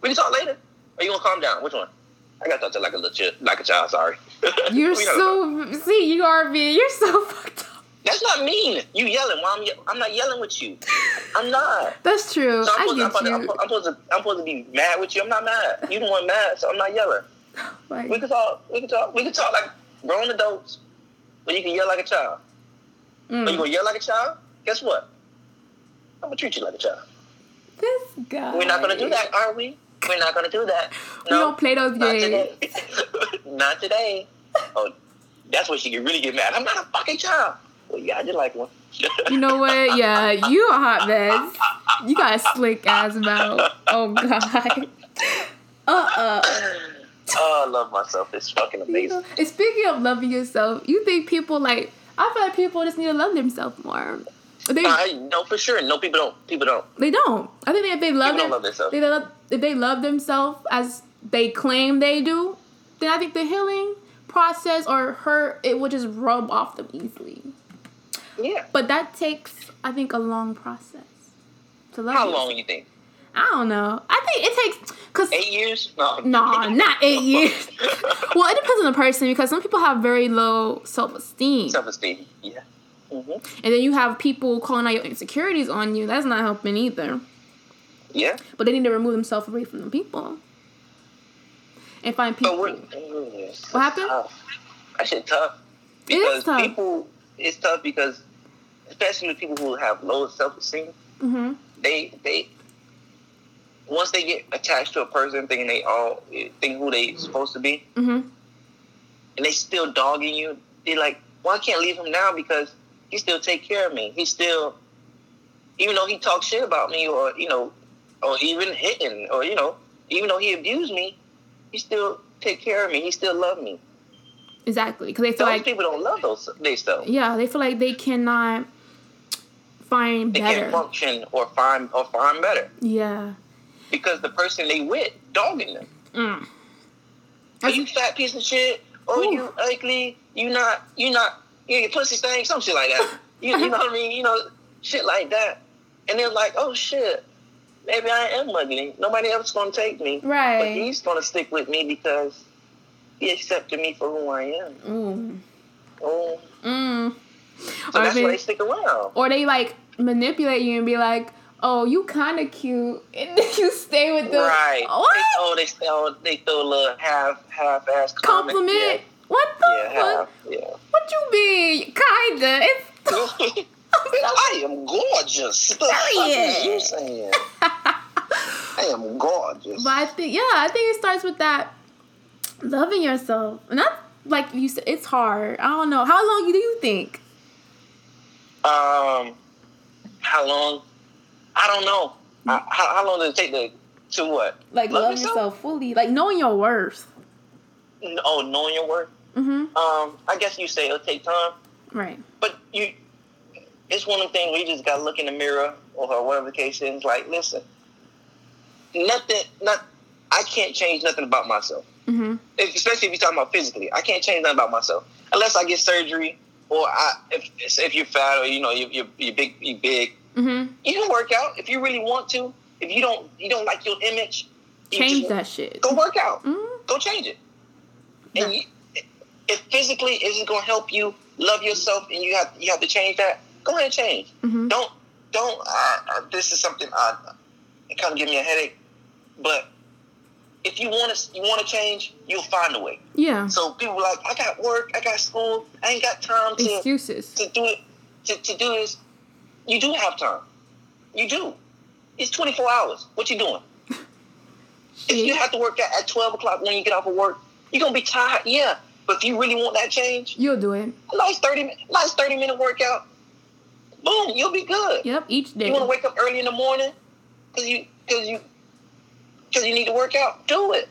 We can talk later. Or you gonna calm down? Which one? I gotta talk to like a little child, like a child. Sorry. You're so see, you are being you're so fucked up. That's not mean. You yelling while I'm. Ye- I'm not yelling with you. I'm not. That's true. So I'm, I supposed, I'm, get I'm, you. supposed- I'm supposed to. I'm supposed to be mad with you. I'm not mad. You the one mad, so I'm not yelling. We can talk. We can talk. We can talk like grown adults, but you can yell like a child. Are you mm, gonna yell like a child? Guess what? I'm gonna treat you like a child. this guy. We're not gonna do that, are we? We're not gonna do that. We don't play those not games. today. not today. Oh, that's when she can really get mad. I'm not a fucking child. Well, yeah, I just like one. You know what? Yeah, you a hot mess. You got a slick ass mouth. Oh god. Uh uh oh, I love myself. It's fucking You amazing. know, and speaking of loving yourself, you think people like I feel like people just need to love themselves more. They I know for sure. No, people don't. People don't. they don't. I think if they love People don't them, love themselves. they love if they love themselves as they claim they do, then I think the healing process or hurt it will just rub off them easily. Yeah. But that takes, I think, a long process. To love How yourself. long you think? I don't know. I think it takes because Eight years? No. Nah, not eight years. well, it depends on the person because some people have very low self esteem, Self esteem. Yeah. hmm and then you have people calling out your insecurities on you. That's not helping either. Yeah. But they need to remove themselves away from the people and find people. Mm, What happened? Tough. That shit tough. It is Because tough. people, it's tough because, especially with people who have low self esteem, hmm they they once they get attached to a person thinking they all think who they supposed to be, hmm and they still dogging you, they're like, well, I can't leave him now because he still take care of me. He still, even though he talks shit about me, or you know, or even hitting, or you know, even though he abused me, he still take care of me. He still loved me. Exactly, because they feel Those like people don't love those they still. yeah, they feel like they cannot find They better. can't function or find or find better Yeah. because the person they with dogging them. Mm. Oh, you fat piece of shit. Or Ooh. you ugly. You not. You not. You your pussy stank. Some shit like that. You, you know what I mean? You know, shit like that. And they're like, oh shit, maybe I am ugly. Nobody else gonna take me. Right. But he's gonna stick with me because he accepted me for who I am. Ooh. Oh, Mm. so Or that's they- why they stick around. or they like manipulate you and be like, "Oh, you kind of cute," and then you stay with them. Right. What? They, oh, they throw they throw a little half half ass Compliment? What the Yeah, yeah, fuck? half, yeah. What you mean? Kinda. It's. I am gorgeous. What the you Period. saying? I am gorgeous. But I think, yeah, I think it starts with that loving yourself, and that's like you said, it's hard. I don't know. How long do you think? Um, how long? I don't know. I, how, how long does it take to to what? Like love, yourself? fully, like knowing your worth. Oh, knowing your worth. Mm-hmm. Um, I guess you say it'll take time, Right. but you, it's one of the things where you just gotta look in the mirror or whatever the case is. Like, listen, nothing. Not. I can't change nothing about myself. Mm-hmm. If- especially if you're talking about physically. I can't change nothing about myself unless I get surgery or I if if you're fat or you know you you're, you're big you big. Mm-hmm. You can work out if you really want to. If you don't you don't like your image, you Change that shit. Go work out. Mm-hmm. Go change it. And Yeah. you, if physically isn't going to help you love yourself, and you have you have to change that, go ahead and change. Mm-hmm. Don't don't. Uh, uh, this is something I it kind of give me a headache, but. If you want to, you want to change, you'll find a way. Yeah. So people are like, I got work, I got school, I ain't got time to Excuses. to do it to, to do this. You do have time. You do. It's twenty four hours. What you doing? If you have to work at, at twelve o'clock when you get off of work, you're gonna be tired. Yeah, but if you really want that change, You'll do it. a nice thirty, nice thirty minute workout. Boom, you'll be good. Yep. Each day. You want to wake up early in the morning because you because you because you need to work out. Do it.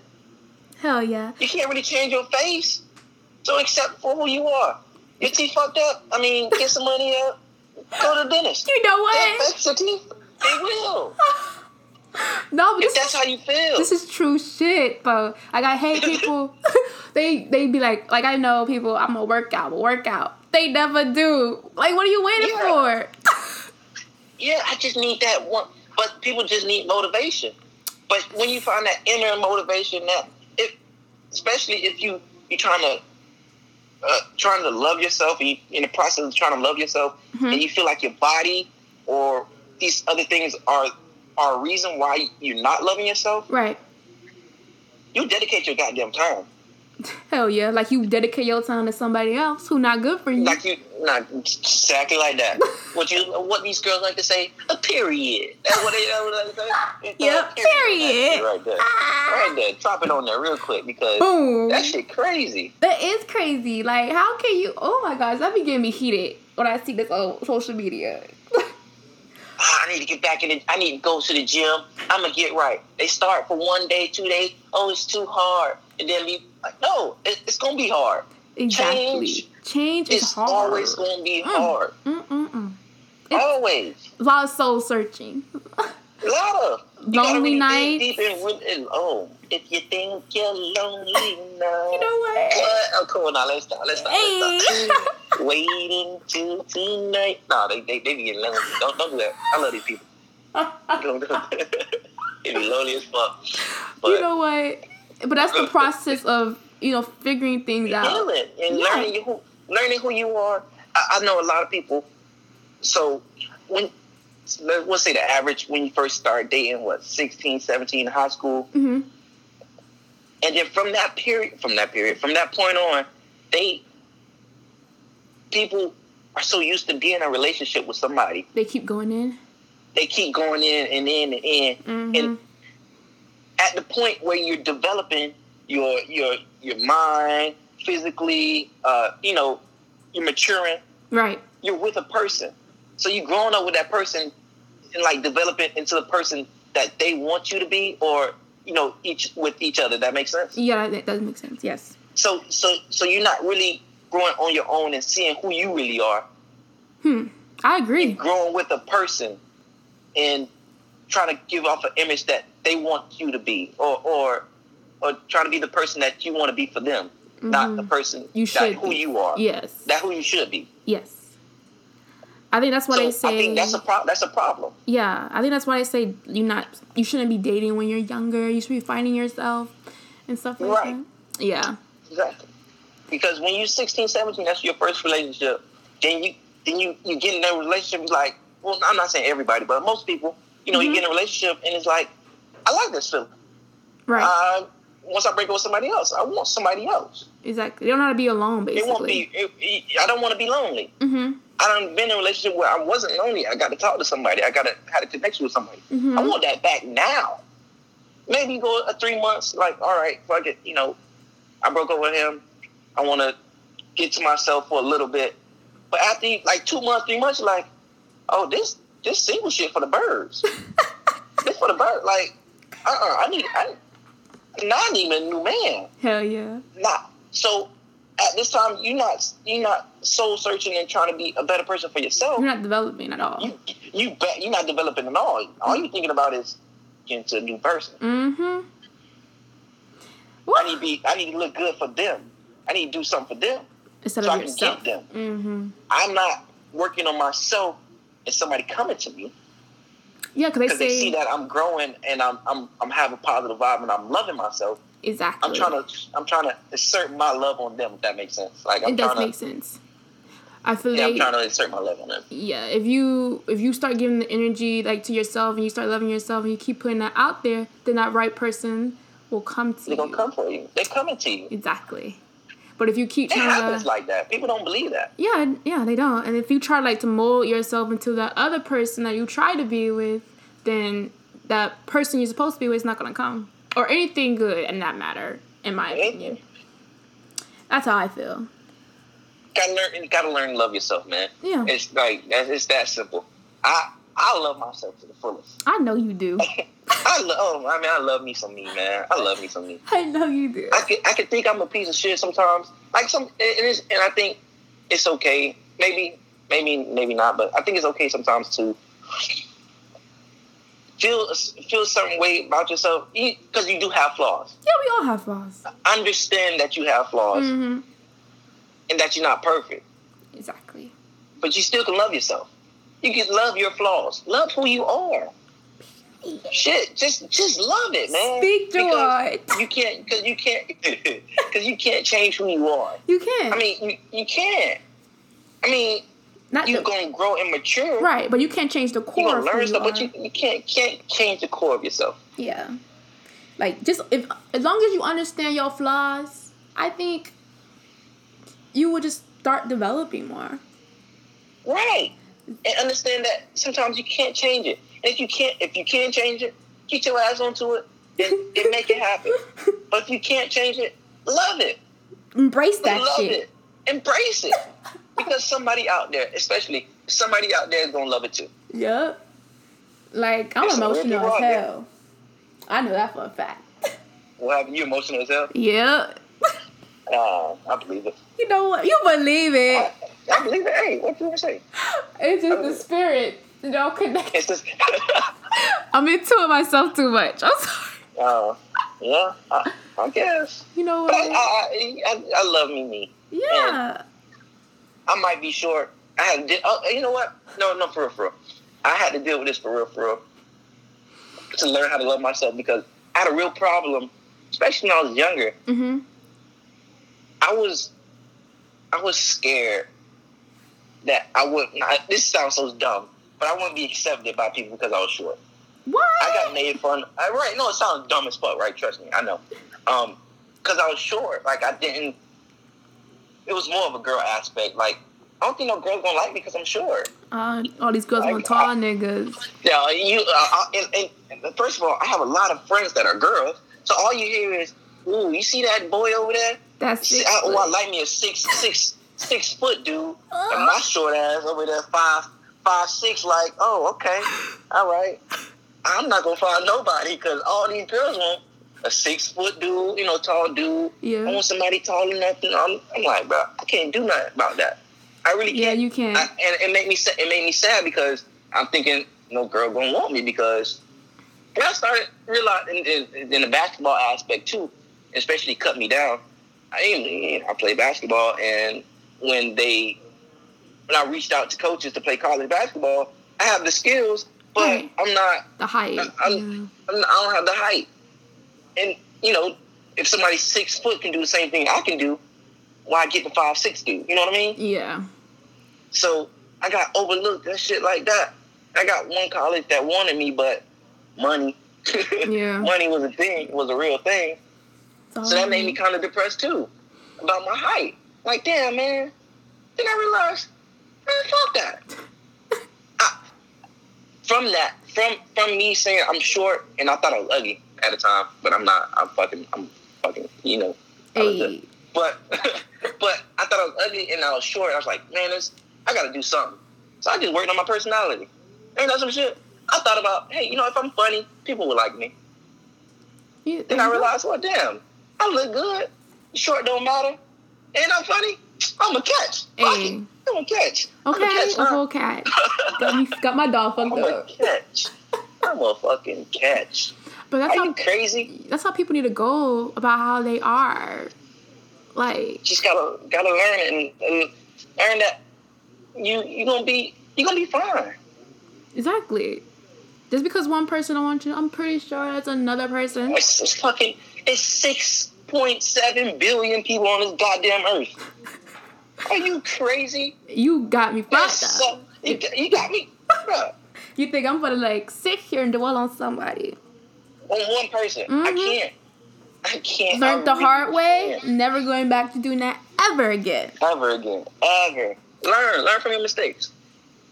Hell yeah. You can't really change your face, so accept for who you are. Your teeth fucked up. I mean, get some money up. Go to the dentist. You know what? fix your teeth. They will. No, but If that's how you feel. this is true shit, bro. Like I hate people. they they be like like I know people. I'm a workout, a workout. They never do. Like what are you waiting Yeah. for? yeah, I just need that one. But people just need motivation. But when you find that inner motivation, that if, especially if you you're trying to uh, trying to love yourself, and you, in the process of trying to love yourself, Mhm. and you feel like your body or these other things are are a reason why you're not loving yourself, Right. you dedicate your goddamn time. Hell yeah. Like you dedicate your time to somebody else who not good for you. Like you, not exactly like that. what you, what these girls like to say, a period. That's what they, that's what they say. Yep, A period. Right there, Ah. right there. Drop it on there real quick because Boom. that shit crazy. That is crazy. Like, how can you? Oh my gosh, that be getting me heated when I see this on social media. Ah, I need to get back in. The, I need to go to the gym. I'm gonna get right. They start for one day, two days. Oh, it's too hard, and then be like, no, it, it's gonna be hard. exactly. Change Change is It's hard. always gonna be Mm. hard. Mm-mm-mm. Always. A lot of soul searching. A lot of Lonely nights. deep and, really- and oh, if you think you're lonely now, You know what? What? Oh, come on now, let's stop. Let's stop. Hey. Let's stop. Waiting till tonight. No, they they, they be getting lonely. Don't don't do that. I love these people. Don't do that. they be lonely as fuck. But you know what? But that's the process of you know figuring things out. healing and Yeah. learning who learning who you are. I, I know a lot of people. So when let- let's say the average when you first start dating, what 16, 17 in high school, hmm and then from that period, from that period, from that point on, they people are so used to being in a relationship with somebody. They keep going in. They keep going in and in and in, hmm and at the point where you're developing your your your mind physically, uh, you know, you're maturing. Right. You're with a person, so you're growing up with that person, and like developing into the person that they want you to be, or you know, each with each other. That makes sense. Yeah, that does make sense. Yes. So so so you're not really growing on your own and seeing who you really are. Hmm. I agree. Growing with a person and trying to give off an image that they want you to be, or or or trying to be the person that you want to be for them, not Mhm. the person You that should who be. you are. Yes. That who you should be. Yes. I think that's why so they say. I think that's a pro- that's a problem. yeah, I think that's why they say you not you shouldn't be dating when you're younger. You should be finding yourself and stuff like Right. that. Yeah. Exactly. Because when you're 16, 17, that's your first relationship. Then you then you you get in that relationship like well, I'm not saying everybody, but most people, you know, you Mhm. get in a relationship and it's like, I like this feeling. Right. Uh, once I break up with somebody else, I want somebody else. exactly. They don't how to be alone. It won't Basically. be. It, it- I don't want to be lonely. Mm-hmm. I done been in a relationship where I wasn't lonely. I got to talk to somebody. I got to had a connection with somebody. Mhm. I want that back now. Maybe go a three months. Like, all right, fuck it. You know, I broke up with him. I want to get to myself for a little bit. But after like two months, three months, like, oh, this this single shit for the birds. this for the bird. Like, uh, uh I need. I I need a new man. Hell yeah. Not so. At this time, you're not you're not soul searching and trying to be a better person for yourself. You're not developing at all. You you bet you're not developing at all. All you're thinking about is getting to a new person. Mm-hmm. I need to be I need to look good for them. I need to do something for them. Instead so I of can yourself. get them. Mm-hmm. I'm not working on myself and somebody coming to me Yeah, because they say they see that I'm growing and I'm I'm I'm having a positive vibe and I'm loving myself. exactly. I'm trying to I'm trying to assert my love on them. If that makes sense. Like I'm it does trying make to sense. I feel like yeah, I'm trying to assert my love on them. yeah, if you if you start giving the energy like to yourself and you start loving yourself and you keep putting that out there, then that right person will come to They're you. gonna come for you. They're coming to you. Exactly. But if you keep It trying happens to like that. People don't believe that. yeah, yeah, they don't. And if you try like to mold yourself into that other person that you try to be with, then that person you're supposed to be with is not gonna come or anything good in that matter. In my opinion, that's how I feel. Gotta learn. You gotta learn to love yourself, man. Yeah, It's like it's that simple. I I love myself to the fullest. I know you do. I love. Oh, I mean, I love me some me, man. I love me some me. I know you do. I can I can think I'm a piece of shit sometimes. Like some, and, it's, and I think it's okay. Maybe maybe maybe not, but I think it's okay sometimes to feel feel a certain way about yourself because you do have flaws. Yeah, we all have flaws. Understand that you have flaws Mm-hmm. and that you're not perfect, Exactly. but you still can love yourself. You can love your flaws. Love who you are. Shit, just just love it, man. Speak, Because George. You can't because you can't because you can't change who you are. You can't. I mean, you, you can't. I mean, not you're the, gonna grow and mature. right, but you can't change the You're core gonna of who learn stuff, but you, you can't can't change the core of yourself. Yeah. Like just if as long as you understand your flaws, I think you will just start developing more. Right. And understand that sometimes you can't change it. If you can't if you can't change it, get your ass onto it and, and make it happen. But if you can't change it, love it. Embrace that love shit. it. Embrace it. Because somebody out there, especially somebody out there is gonna love it too. Yep. Like I'm It's emotional as hell. I know that for a fact. What happened? You emotional as hell? Yep. Uh, I believe it. You know what? You believe it. I, I believe it. Hey, what you gonna say? It's just the spirit. You know, connect. It's just I'm into it myself too much. I'm sorry. uh, yeah, I, I guess. You know what? I, I, I love me, me. Yeah. I might be short. I had to, oh, you know what? No, no, for real, for real. I had to deal with this for real, for real. To learn how to love myself because I had a real problem, especially when I was younger. Mm-hmm. I was, I was scared that I would. Not, this sounds so dumb, but I wouldn't be accepted by people because I was short. What? I got made fun. I, right? No, it sounds dumb as fuck, right? Trust me, I know. Um, because I was short. Like I didn't. It was more of a girl aspect. Like I don't think no girls gonna like me because I'm short. Uh, all these girls Like, want tall I- niggas. Yeah, you. Uh, I- and, and, first of all, I have a lot of friends that are girls, so all you hear is, "Ooh, you see that boy over there? That's six I, oh, I like me a six six six foot dude, and my short ass over there five five six. Like, oh, okay, all right. I'm not gonna find nobody because all these girls want a six foot dude, you know, tall dude. Yeah. I want somebody taller than nothing. I'm, I'm like, bro, I can't do nothing about that. I really can't. you can. I, and it made me sa- it made me sad because I'm thinking no girl gonna want me because and I started realizing in, in, in the basketball aspect too, especially cut me down. I ain't, I play basketball, and when they when I reached out to coaches to play college basketball, I have the skills, but Right. I'm not. the height. I'm- yeah. I'm, I don't have the height, and you know, if somebody six foot can do the same thing I can do, why get the five six dude? You know what I mean? Yeah. So I got overlooked and shit like that. I got one college that wanted me, but money, Yeah. money was a thing, was a real thing. So that made me kind of depressed too about my height. Like, damn, man. Then I realized, that. I, from that, from from me saying I'm short and I thought I was ugly at the time, but I'm not. I'm fucking. I'm fucking. You know. I was a- Hey. but but I thought I was ugly and I was short. I was like, man, this I gotta do something. So I just worked on my personality. Ain't that some shit? I thought about, hey, you know, if I'm funny, people will like me. Yeah, Then I realized, well, damn, I look good. Short don't matter. And I'm funny. I'm a catch. Hey. I'm a catch. I'm a Okay, catch. a whole cat. Got me, got my dog I'm fucked a catch. I'm a fucking catch. But that's Are how you crazy? that's how people need to go about how they are. Like, Just gotta gotta learn it and, and learn that you you gonna be you gonna be fine. exactly. Just because one person don't want you, I'm pretty sure that's another person. It's, it's fucking it's six point seven billion people on this goddamn earth. Are you crazy? You got me fucked so, up. you, got- you got me You think I'm gonna like sit here and dwell on somebody? on one person. I Mhm. can't. I can't. Learned I the really hard way, can't. never going back to doing that ever again. Ever again. Ever. Learn. Learn from your mistakes.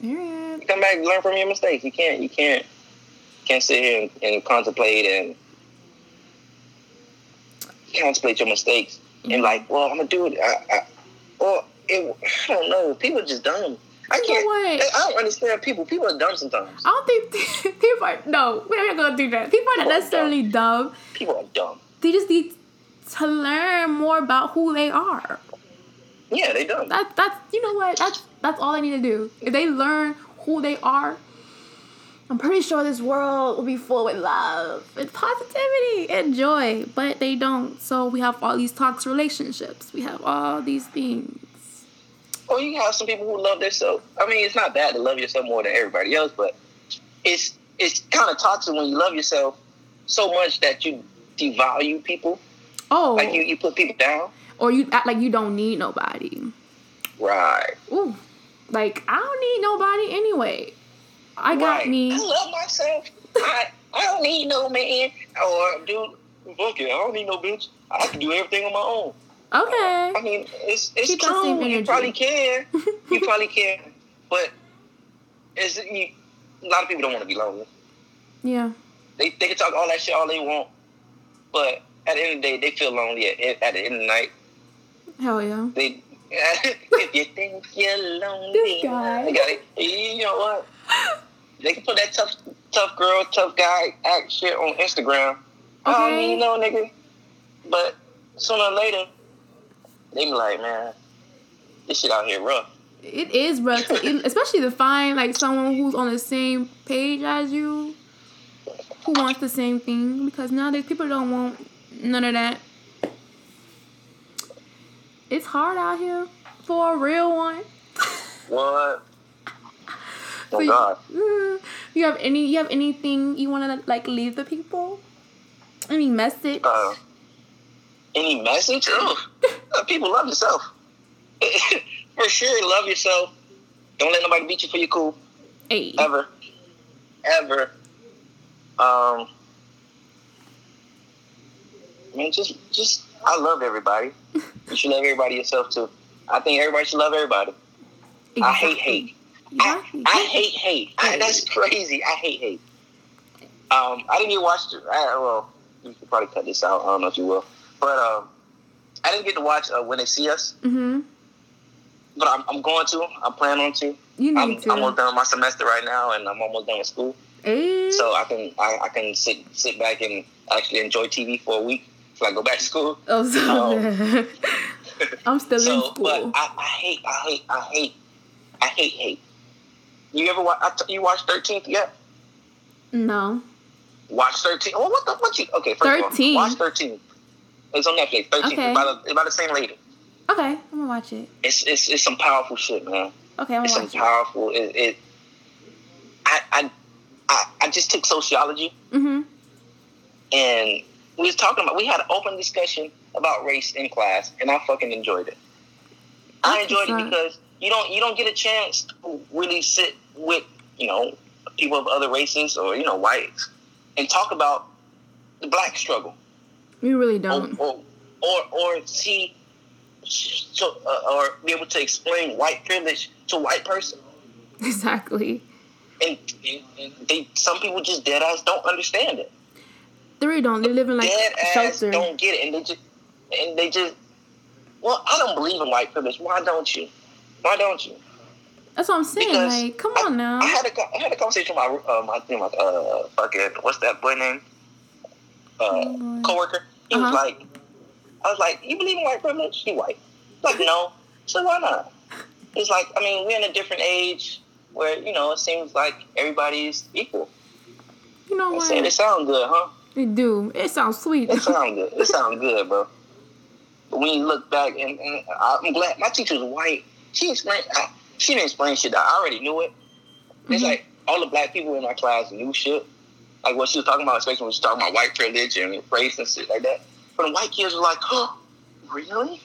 Period. Come back. Learn from your mistakes. You can't. You can't. Can't sit here and, and contemplate and contemplate your mistakes Mhm. and like, well, I'm gonna do it. I, I, or it, I don't know. People are just dumb. I You know can't. I don't understand people. People are dumb sometimes. I don't think people are no. We're not gonna do that. People are not People are necessarily dumb. People are dumb. They just need to learn more about who they are. Yeah, they dumb. That that's you know what that's that's all they need to do. If they learn who they are, I'm pretty sure this world will be full with love and positivity and joy. But they don't. So we have all these toxic relationships. We have all these things. Or you have some people who love themselves. I mean, it's not bad to love yourself more than everybody else, but it's it's kind of toxic when you love yourself so much that you devalue people. Oh, Like you, you put people down. or you act like you don't need nobody. Right. Ooh, like I don't need nobody anyway. I got right. me. I love myself. I I don't need no man. Or dude, fuck it. I don't need no bitch. I can do everything on my own. Okay. I mean, it's it's Keep true. You probably can. You probably can. But it's you, a lot of people don't want to be lonely. Yeah. They they can talk all that shit all they want, but at the end of the day, they feel lonely at, at the end of the night. Hell yeah. They if you think you're lonely, This guy. they gotta- you know what? They can put that tough tough girl, tough guy act shit on Instagram. I don't Okay. need no nigga. But sooner or later, they be like, man, this shit out here rough. It is rough, to, especially to find like someone who's on the same page as you, who wants the same thing. Because nowadays people don't want none of that. It's hard out here for a real one. What? So Oh you- God. Mm, you have any? You have anything you want to like leave the people? Any message? Uh, any message? Ugh. People love yourself. for sure, love yourself. Don't let nobody beat you for your cool. hey. Ever. Ever. Um. Man, just, just, I love everybody. You should love everybody yourself too. I think everybody should love everybody. I hate hate. I, I hate hate. I, that's crazy. I hate hate. Um, I didn't even watch. The, I, well, you could probably cut this out. I don't know if you will, but um, I didn't get to watch uh, when they see us. Mm-hmm. But I'm, I'm going to. I'm planning on to. You I'm, need to. I'm almost done with my semester right now, and I'm almost done with school. Hey. So I can I, I can sit sit back and actually enjoy TV for a week till I go back to school. oh, so um, I'm still in school. but I, I hate I hate I hate I hate hate. You ever watch? I t- you watch Thirteenth yet? no. Watch thirteen. Oh, what the what you? Okay, first 13? of all, watch thirteen. It's on Netflix. Thirteen. Okay. About, the, about the same lady. Okay, I'm gonna watch it. It's it's it's some powerful shit, man. Okay, I'm It's gonna watch it. It's some watch powerful. It, it I, I I I just took sociology. Mm-hmm. and we was talking about. We had an open discussion about race in class, and I fucking enjoyed it. I enjoyed it because you don't you don't get a chance to really sit with you know people of other races or you know whites and talk about the black struggle. You really don't. or or or see so uh, or be able to explain white privilege to a white person Exactly. and, they some people just dead ass don't understand it They really don't. They live in like dead ass shelter. don't get it and they just and they just well i don't believe in white privilege why don't you why don't you That's what I'm saying. Because Like, come I, on now. I had a I had a conversation with my uh, my, my uh fucking what's that boy name? Uh, Oh, coworker. He was Uh-huh. like, I was like, you believe in white privilege? He white. Like no. So why not? He's like, I mean, we're in a different age where you know it seems like everybody's equal. you know I what? said, it sounds good, huh? It do. It sounds sweet. It sounds good. It sounds good, bro. But when you look back, and, and I'm glad my teacher was white. She explained. I, she didn't explain shit. that I already knew it. It's Mhm. like all the black people in my class knew shit. Like what she was talking about, especially when she was talking about white privilege and race and shit like that. But the white kids were like, "Huh, really?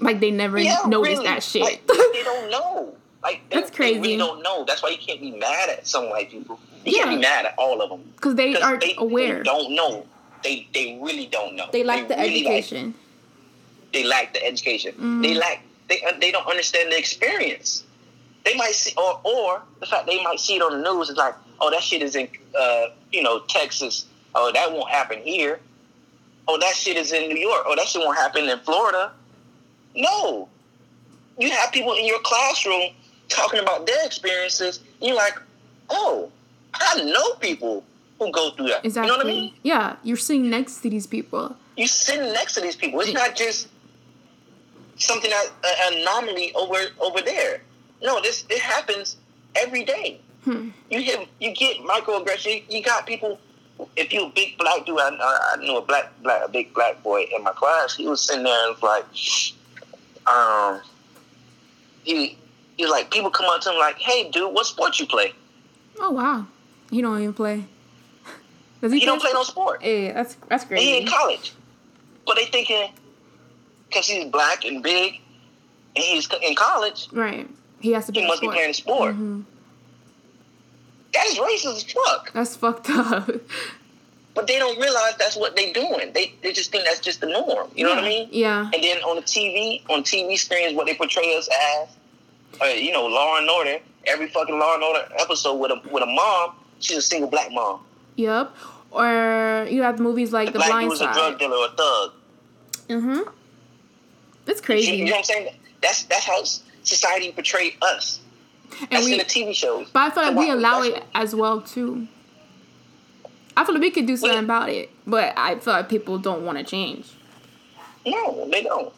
like they never Yeah, noticed really." that shit. Like, they don't know. Like they, That's They crazy. really don't know. That's why you can't be mad at some white people. You can't be mad at all of them Because they aren't they, aware. They don't know. They they really don't know. They lack the really lack- education. they lack the education. Mhm. They lack they uh, they don't understand the experience. They might see or or the fact they might see it on the news is like, oh that shit is in uh, you know Texas. Oh that won't happen here. Oh that shit is in New York. Oh that shit won't happen in Florida. No, you have people in your classroom talking about their experiences. And you're like, oh, I know people who go through that. Exactly. You know what I mean? Yeah, you're sitting next to these people. you sitting next to these people. It's not just something that an anomaly over over there. No, this it happens every day. Hmm. You hit, you get microaggression. You got people. If you a big black dude, I, I knew a black black a big black boy in my class. He was sitting there and was like, um, he he was like people come up to him like, hey dude, what sport you play? Oh wow, he don't even play. Does he? He don't play no sport. Hey, that's that's And he in college. But they thinking because he's black and big and he's in college, Right. He has to be. he must be playing a sport. Mhm. That is racist as fuck. That's fucked up. But they don't realize that's what they're doing. They they just think that's just the norm. You know what I mean? Yeah. And then on the TV, on TV screens, what they portray us as, uh, you know, Law and Order. Every fucking Law and Order episode with a with a mom, she's a single black mom. Yep. Or you have movies like The the black Blind dude's a drug Side. dealer or a thug. Mm-hmm. You, crazy. you know what I'm saying? That's that's how society portrayed us. and That's we, in the TV shows. but I feel like we allow it as well too. I feel like we could do something Well- about it, but I feel like people don't want to change. No, they don't.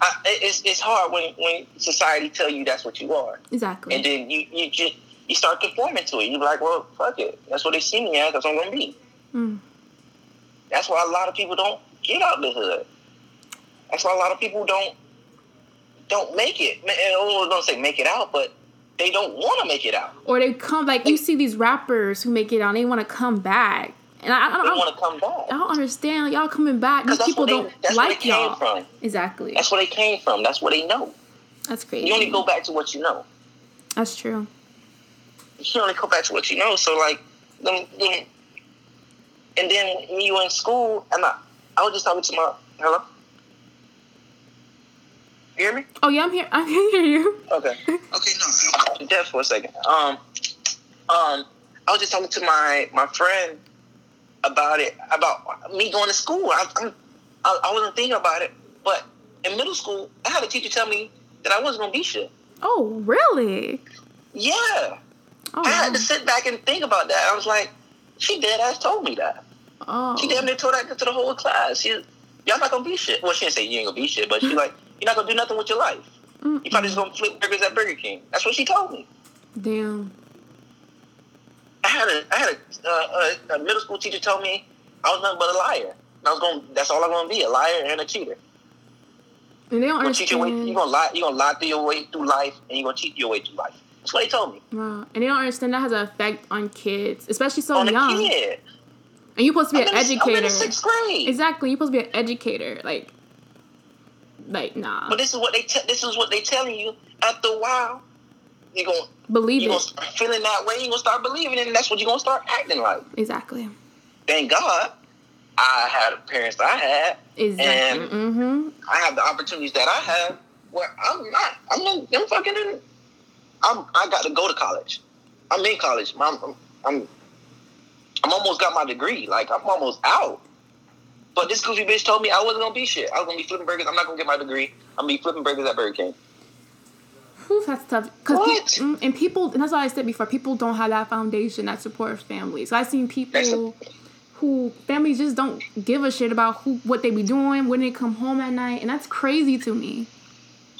I, it's it's hard when when society tell you that's what you are, Exactly. and then you you just you start conforming to it. You're like, well, fuck it. That's what they see me as. That's what I'm gonna be. Mm. That's why a lot of people don't get out the hood. That's why a lot of people don't don't make it. Oh, don't say make it out, but they don't want to make it out. Or they come like you see these rappers who make it out, they want to come back. And I, I don't, want to come back. I don't understand. Like, y'all coming back. These Because people they, don't that's where they like came y'all. from. Exactly. That's where they came from. That's what they know. That's crazy. You only go back to what you know. That's true. You can only go back to what you know. So like, them, them, and then when you were in school, and I, I was just talking to my hello. You hear me? Oh yeah, I'm here. I can hear you. Okay. Okay, no. Deaf for a second. Um, um, I was just talking to my my friend about it about me going to school. I, I'm, I, I wasn't thinking about it, but in middle school, I had a teacher tell me that I wasn't gonna be shit. Oh really? Yeah, Oh. I had to sit back and think about that. I was like, she dead ass told me that. oh. She damn near told that to the whole class. She, y'all not gonna be shit. Well, she didn't say you ain't gonna be shit, but she like, you're not gonna do nothing with your life. You probably just gonna flip burgers at Burger King. That's what she told me. Damn. I had a I had a, uh, a, a middle school teacher tell me I was nothing but a liar. And I was going. That's all I'm gonna be: a liar and a cheater. And they don't cheat your way. understand. You're gonna lie. You're gonna lie through your way through life, and you're gonna cheat your way through life. That's what they told me. Wow. And they don't understand that has an effect on kids, especially so On a young. kid. And you're supposed to be I'm an in, the- I'm in educator. sixth grade. Exactly. You're supposed to be an educator. Like, like nah. But this is what they. Te- this is what they telling you. After a while, you're gonna Believe you're gonna it. start feeling that way. You're gonna start believing it, and that's what you're gonna start acting like. Exactly. Thank God, I had parents I had. Exactly. And- mm-hmm. I have the opportunities that I have where I'm not. I'm not. I'm fucking. In, I'm. I got to go to college. I'm in college. I'm. I'm. I'm, I'm almost got my degree. Like I'm almost out. But this goofy bitch told me I wasn't gonna be shit. I was gonna be flipping burgers. I'm not gonna get my degree. I'm gonna be flipping burgers at Burger King. Whew, that's tough. Cause What? mm, and people, and that's what I said before. People don't have that foundation that supports families. So I've seen people who families just don't give a shit about who what they be doing when they come home at night, and that's crazy to me.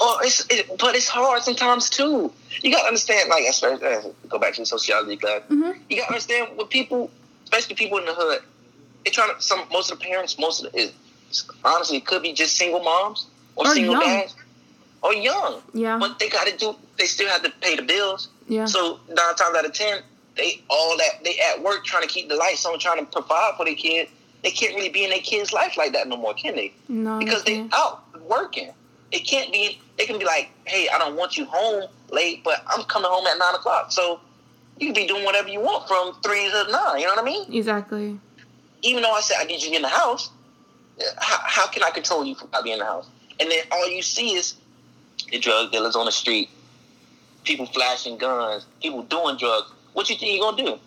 Oh, it's it, but it's hard sometimes too. You gotta understand, like, especially uh, go back to the sociology class. Mhm. You gotta understand what people, especially people in the hood, they trying to. Some most of the parents, most of the, it, honestly, it could be just single moms or, Or single young. dads or young. Yeah. But they got to do. They still have to pay the bills. Yeah. So nine times out of ten, they all that they at work trying to keep the lights on, trying to provide for their kid. They can't really be in their kid's life like that no more, can they? no. because they out working. It can't be. They can be like, "Hey, I don't want you home late, but I'm coming home at nine o'clock." So you can be doing whatever you want from three to nine. You know what I mean? exactly. Even though I said I need you in the house, how, how can I control you from not being in the house? And then all you see is the drug dealers on the street, people flashing guns, people doing drugs. What you think you're gonna do?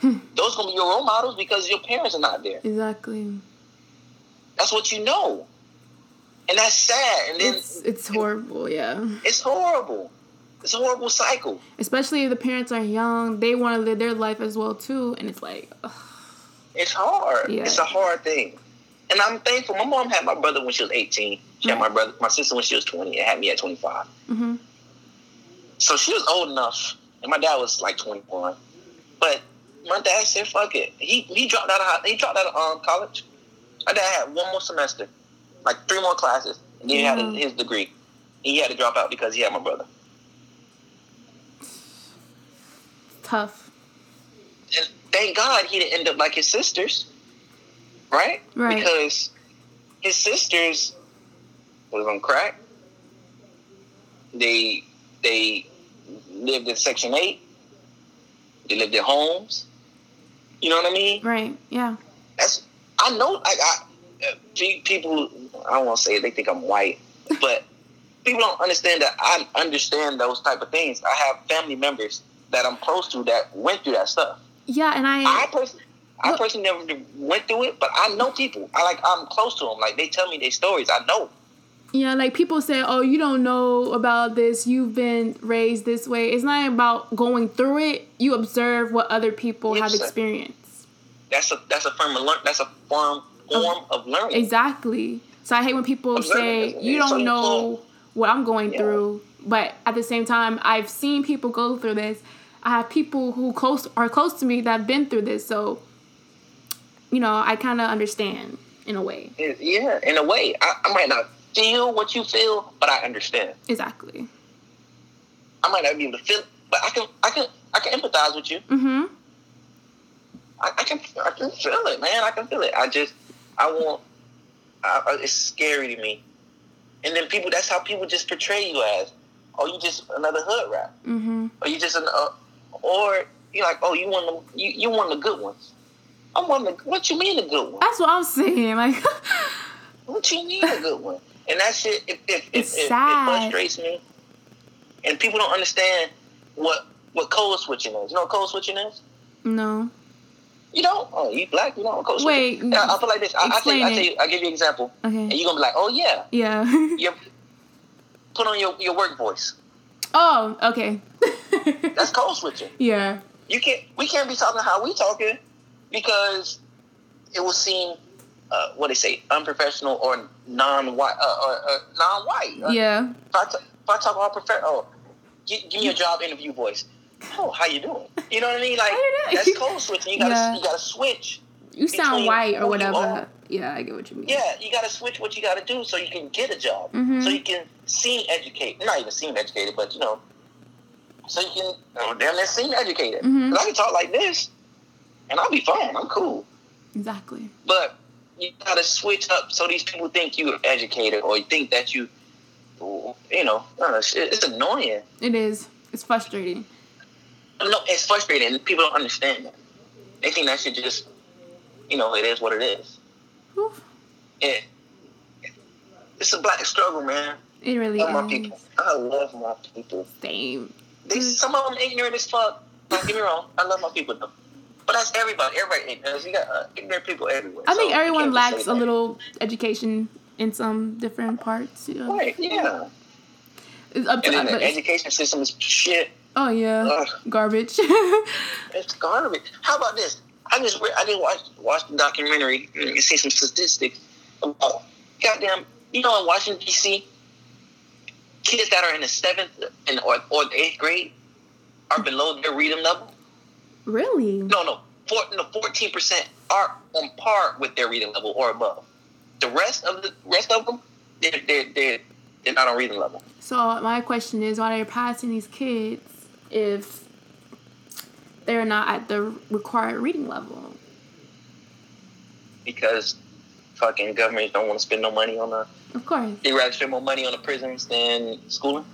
Hmm. Those gonna be your role models because your parents are not there. Exactly. That's what you know, and that's sad. And then It's it's horrible. Yeah. It's horrible. It's a horrible cycle. Especially if the parents are young, they want to live their life as well too, and it's like, ugh, It's hard. Yeah. It's a hard thing. And I'm thankful. My mom had my brother when she was 18. She had my brother, my sister when she was 20, and had me at 25. mhm. So she was old enough, and my dad was like 21. But my dad said, "Fuck it." He he dropped out of he dropped out of um, college. My dad had one more semester, like three more classes, and then he had his degree. He had to drop out because he had my brother. tough. Thank God he didn't end up like his sisters, right? Right. Because his sisters was on crack. They they lived in Section Eight. They lived in homes. You know what I mean? Right. Yeah. That's I know. I, I people. I don't want to say they think I'm white, but people don't understand that I understand those type of things. I have family members that I'm close to that went through that stuff. Yeah, and I. I personally, I personally never went through it, but I know people. I like I'm close to them. Like they tell me their stories. I know. Yeah, like people say, oh, you don't know about this. You've been raised this way. It's not about going through it. You observe what other people have Yes, sir. experienced. That's a that's a form of learn. That's a form form of learning. Exactly. So I hate when people Observe say, you don't know what I'm going Yeah. through. But at the same time, I've seen people go through this. I have people who close are close to me that have been through this. So, you know, I kind of understand in a way. Yeah, in a way, I, I might not feel what you feel, but I understand. Exactly. I might not be able to feel but I can I can I can empathize with you. Mm-hmm. I, I can I can feel it, man. I can feel it. I just I want. I, I- it's scary to me. And then people, that's how people just portray you as, oh, you just another hood rat, Mm-hmm. or you just an, uh, or you're like, oh, you one of the, you you one of the good ones. I'm one of the. What you mean a good one? That's what I'm saying. Like, What you mean a good one? And that shit, it, it, it, It's it, it frustrates me. And people don't understand what what code switching is. You know what code switching is? no. You don't? Oh, you black? You know what code Wait, switching? Yeah, I feel like this. I, I, tell you, I explain tell you, I give you an example, Okay. and you're gonna be like, oh yeah, Yeah. you put on your, your work voice. oh, okay. That's code switching. yeah. You can't. We can't be talking how we talking because it will seem, uh, what they say, unprofessional or non-white, uh, or, uh, non-white. Uh, Yeah. If I, t- if I talk all prof- oh, give, give me a job interview voice. Oh, how you doing? You know what I mean? Like How you doing? that's code switching. You gotta Yeah. you gotta switch. You sound white or whatever. Yeah, I get what you mean. Yeah, you gotta switch what you gotta do so you can get a job. Mhm. So you can seem educated. Not even seem educated, but you know, so you can oh, damn near seem educated. Mhm. 'Cause I can talk like this, and I'll be fine. I'm cool. Exactly. But you gotta switch up so these people think you're educated or think that you, you know, know, it's- annoying. It is. It's frustrating. No, it's frustrating. and People don't understand that. They think that should just, you know, it is what it is. Oof. It, it's a black struggle, man. It really love my is. people. I love my people. Same. They, some of them ignorant as fuck. Don't get me wrong. I love my people though. But that's everybody. Everybody ignorant. You got uh, ignorant people everywhere. I think So everyone lacks a little education in some different parts. Know? Right. Yeah. It's up to And then the education system is shit. Oh yeah, Ugh. garbage. It's garbage. How about this? I just re- I didn't watch watch the documentary and you see some statistics about goddamn. You know, in Washington D.C., kids that are in the seventh and or, or the eighth grade are below their reading level. really? No, no, fourteen percent are on par with their reading level or above. The rest of the rest of them, they're they're they're, they're not on reading level. So my question is, why are they passing these kids if they're not at the required reading level? because fucking governments don't want to spend no money on the. Of course, They rather spend more money on the prisons than schooling.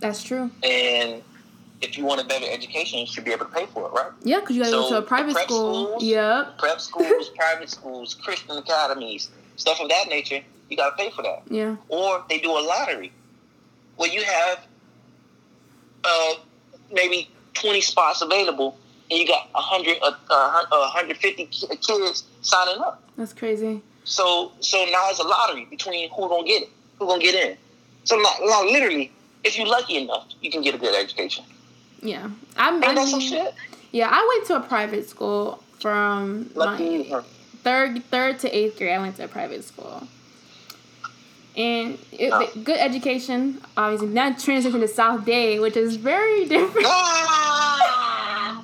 that's true. And if you want a better education, you should be able to pay for it, right? Yeah, because you gotta So, go to a private prep school. schools? Yep. Prep schools, private schools, Christian academies, stuff of that nature. You got to pay for that. Yeah. Or they do a lottery where you have uh, maybe twenty spots available, and you got 100, uh, uh, 150 kids signing up. That's crazy. So so now it's a lottery between who gonna get it, who gonna get in. So now, now literally, if you're lucky enough, you can get a good education. Yeah. I'm. Ain't I that some mean, shit? yeah, I went to a private school from Lucky my third third to eighth grade. I went to a private school, and it, good education. Obviously, now transitioned to South Dade, which is very different. Ah!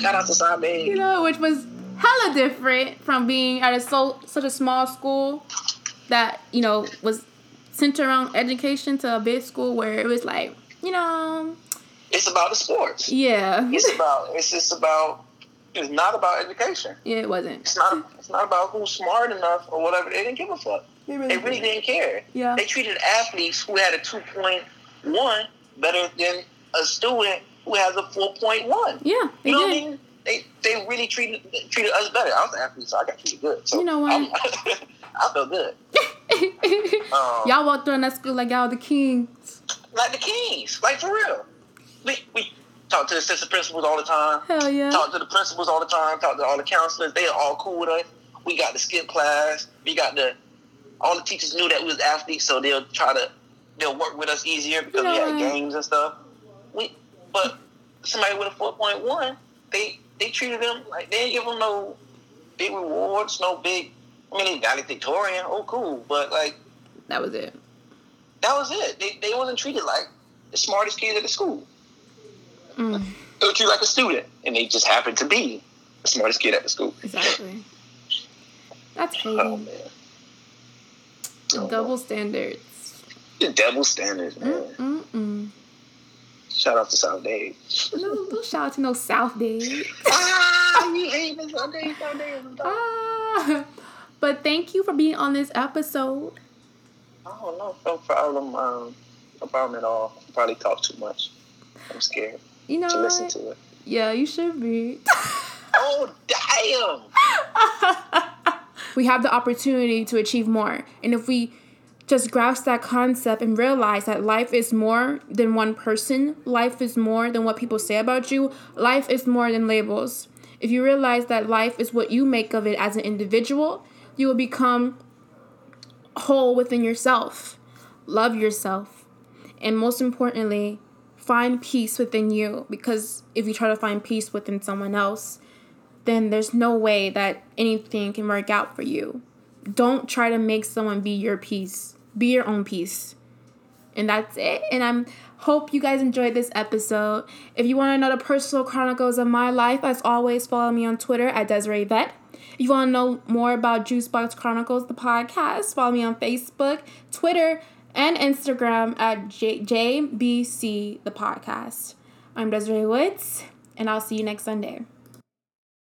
Shout out to South Dade. you know, which was hella different from being at a so such a small school that you know was centered around education to a big school where it was like you know It's about the sports. yeah It's about it's just about it's not about education. yeah it wasn't It's not it's not about who's smart enough or whatever. They didn't give a fuck. They They really didn't care. yeah They treated athletes who had a two point one better than a student who has a four point one. yeah they You know what I mean? They they really treated treated us better. I was an athlete, so I got treated good. So You know what? I felt good. Um, y'all walked through that school like y'all the kings like the Kings, like for real. We we talk to the assistant principals all the time. hell yeah Talk to the principals all the time. Talk to all the counselors. They are all cool with us. We got the skip class. We got the all the teachers knew that we was athletes, so they'll try to they'll work with us easier because we had Yeah. games and stuff. We but somebody with a four point one, they they treated them like they didn't give them no big rewards, no big. I mean, they valedictorian. Oh, cool, but like that was it that was it. They they wasn't treated like the smartest kid at the school. mm, They were treated like a student, and they just happened to be the smartest kid at the school. exactly that's crazy Oh man. Double standards. The double standards, man. Mm-mm-mm. Shout out to South Dade. No, don't shout out to no South Dade. ah, you the South Dade, South Dade. Ah. But thank you for being on this episode. Oh no, no problem. Um, no problem at all. I probably talk too much. I'm scared. You know, to listen to it. Yeah, you should be. oh damn! we have the opportunity to achieve more, and if we just grasp that concept and realize that life is more than one person, life is more than what people say about you, life is more than labels. If you realize that life is what you make of it as an individual, you will become whole within yourself. Love yourself. And most importantly, find peace within you because if you try to find peace within someone else, then there's no way that anything can work out for you. Don't try to make someone be your peace be your own peace. And that's it. And I'm hope you guys enjoyed this episode. If you want to know the personal chronicles of my life, as always, follow me on Twitter at Desrae Vet. If you want to know more about Juicebox Chronicles, the podcast, follow me on Facebook, Twitter, and Instagram at J- JBC the podcast. I'm Desrae Woods, and I'll see you next Sunday.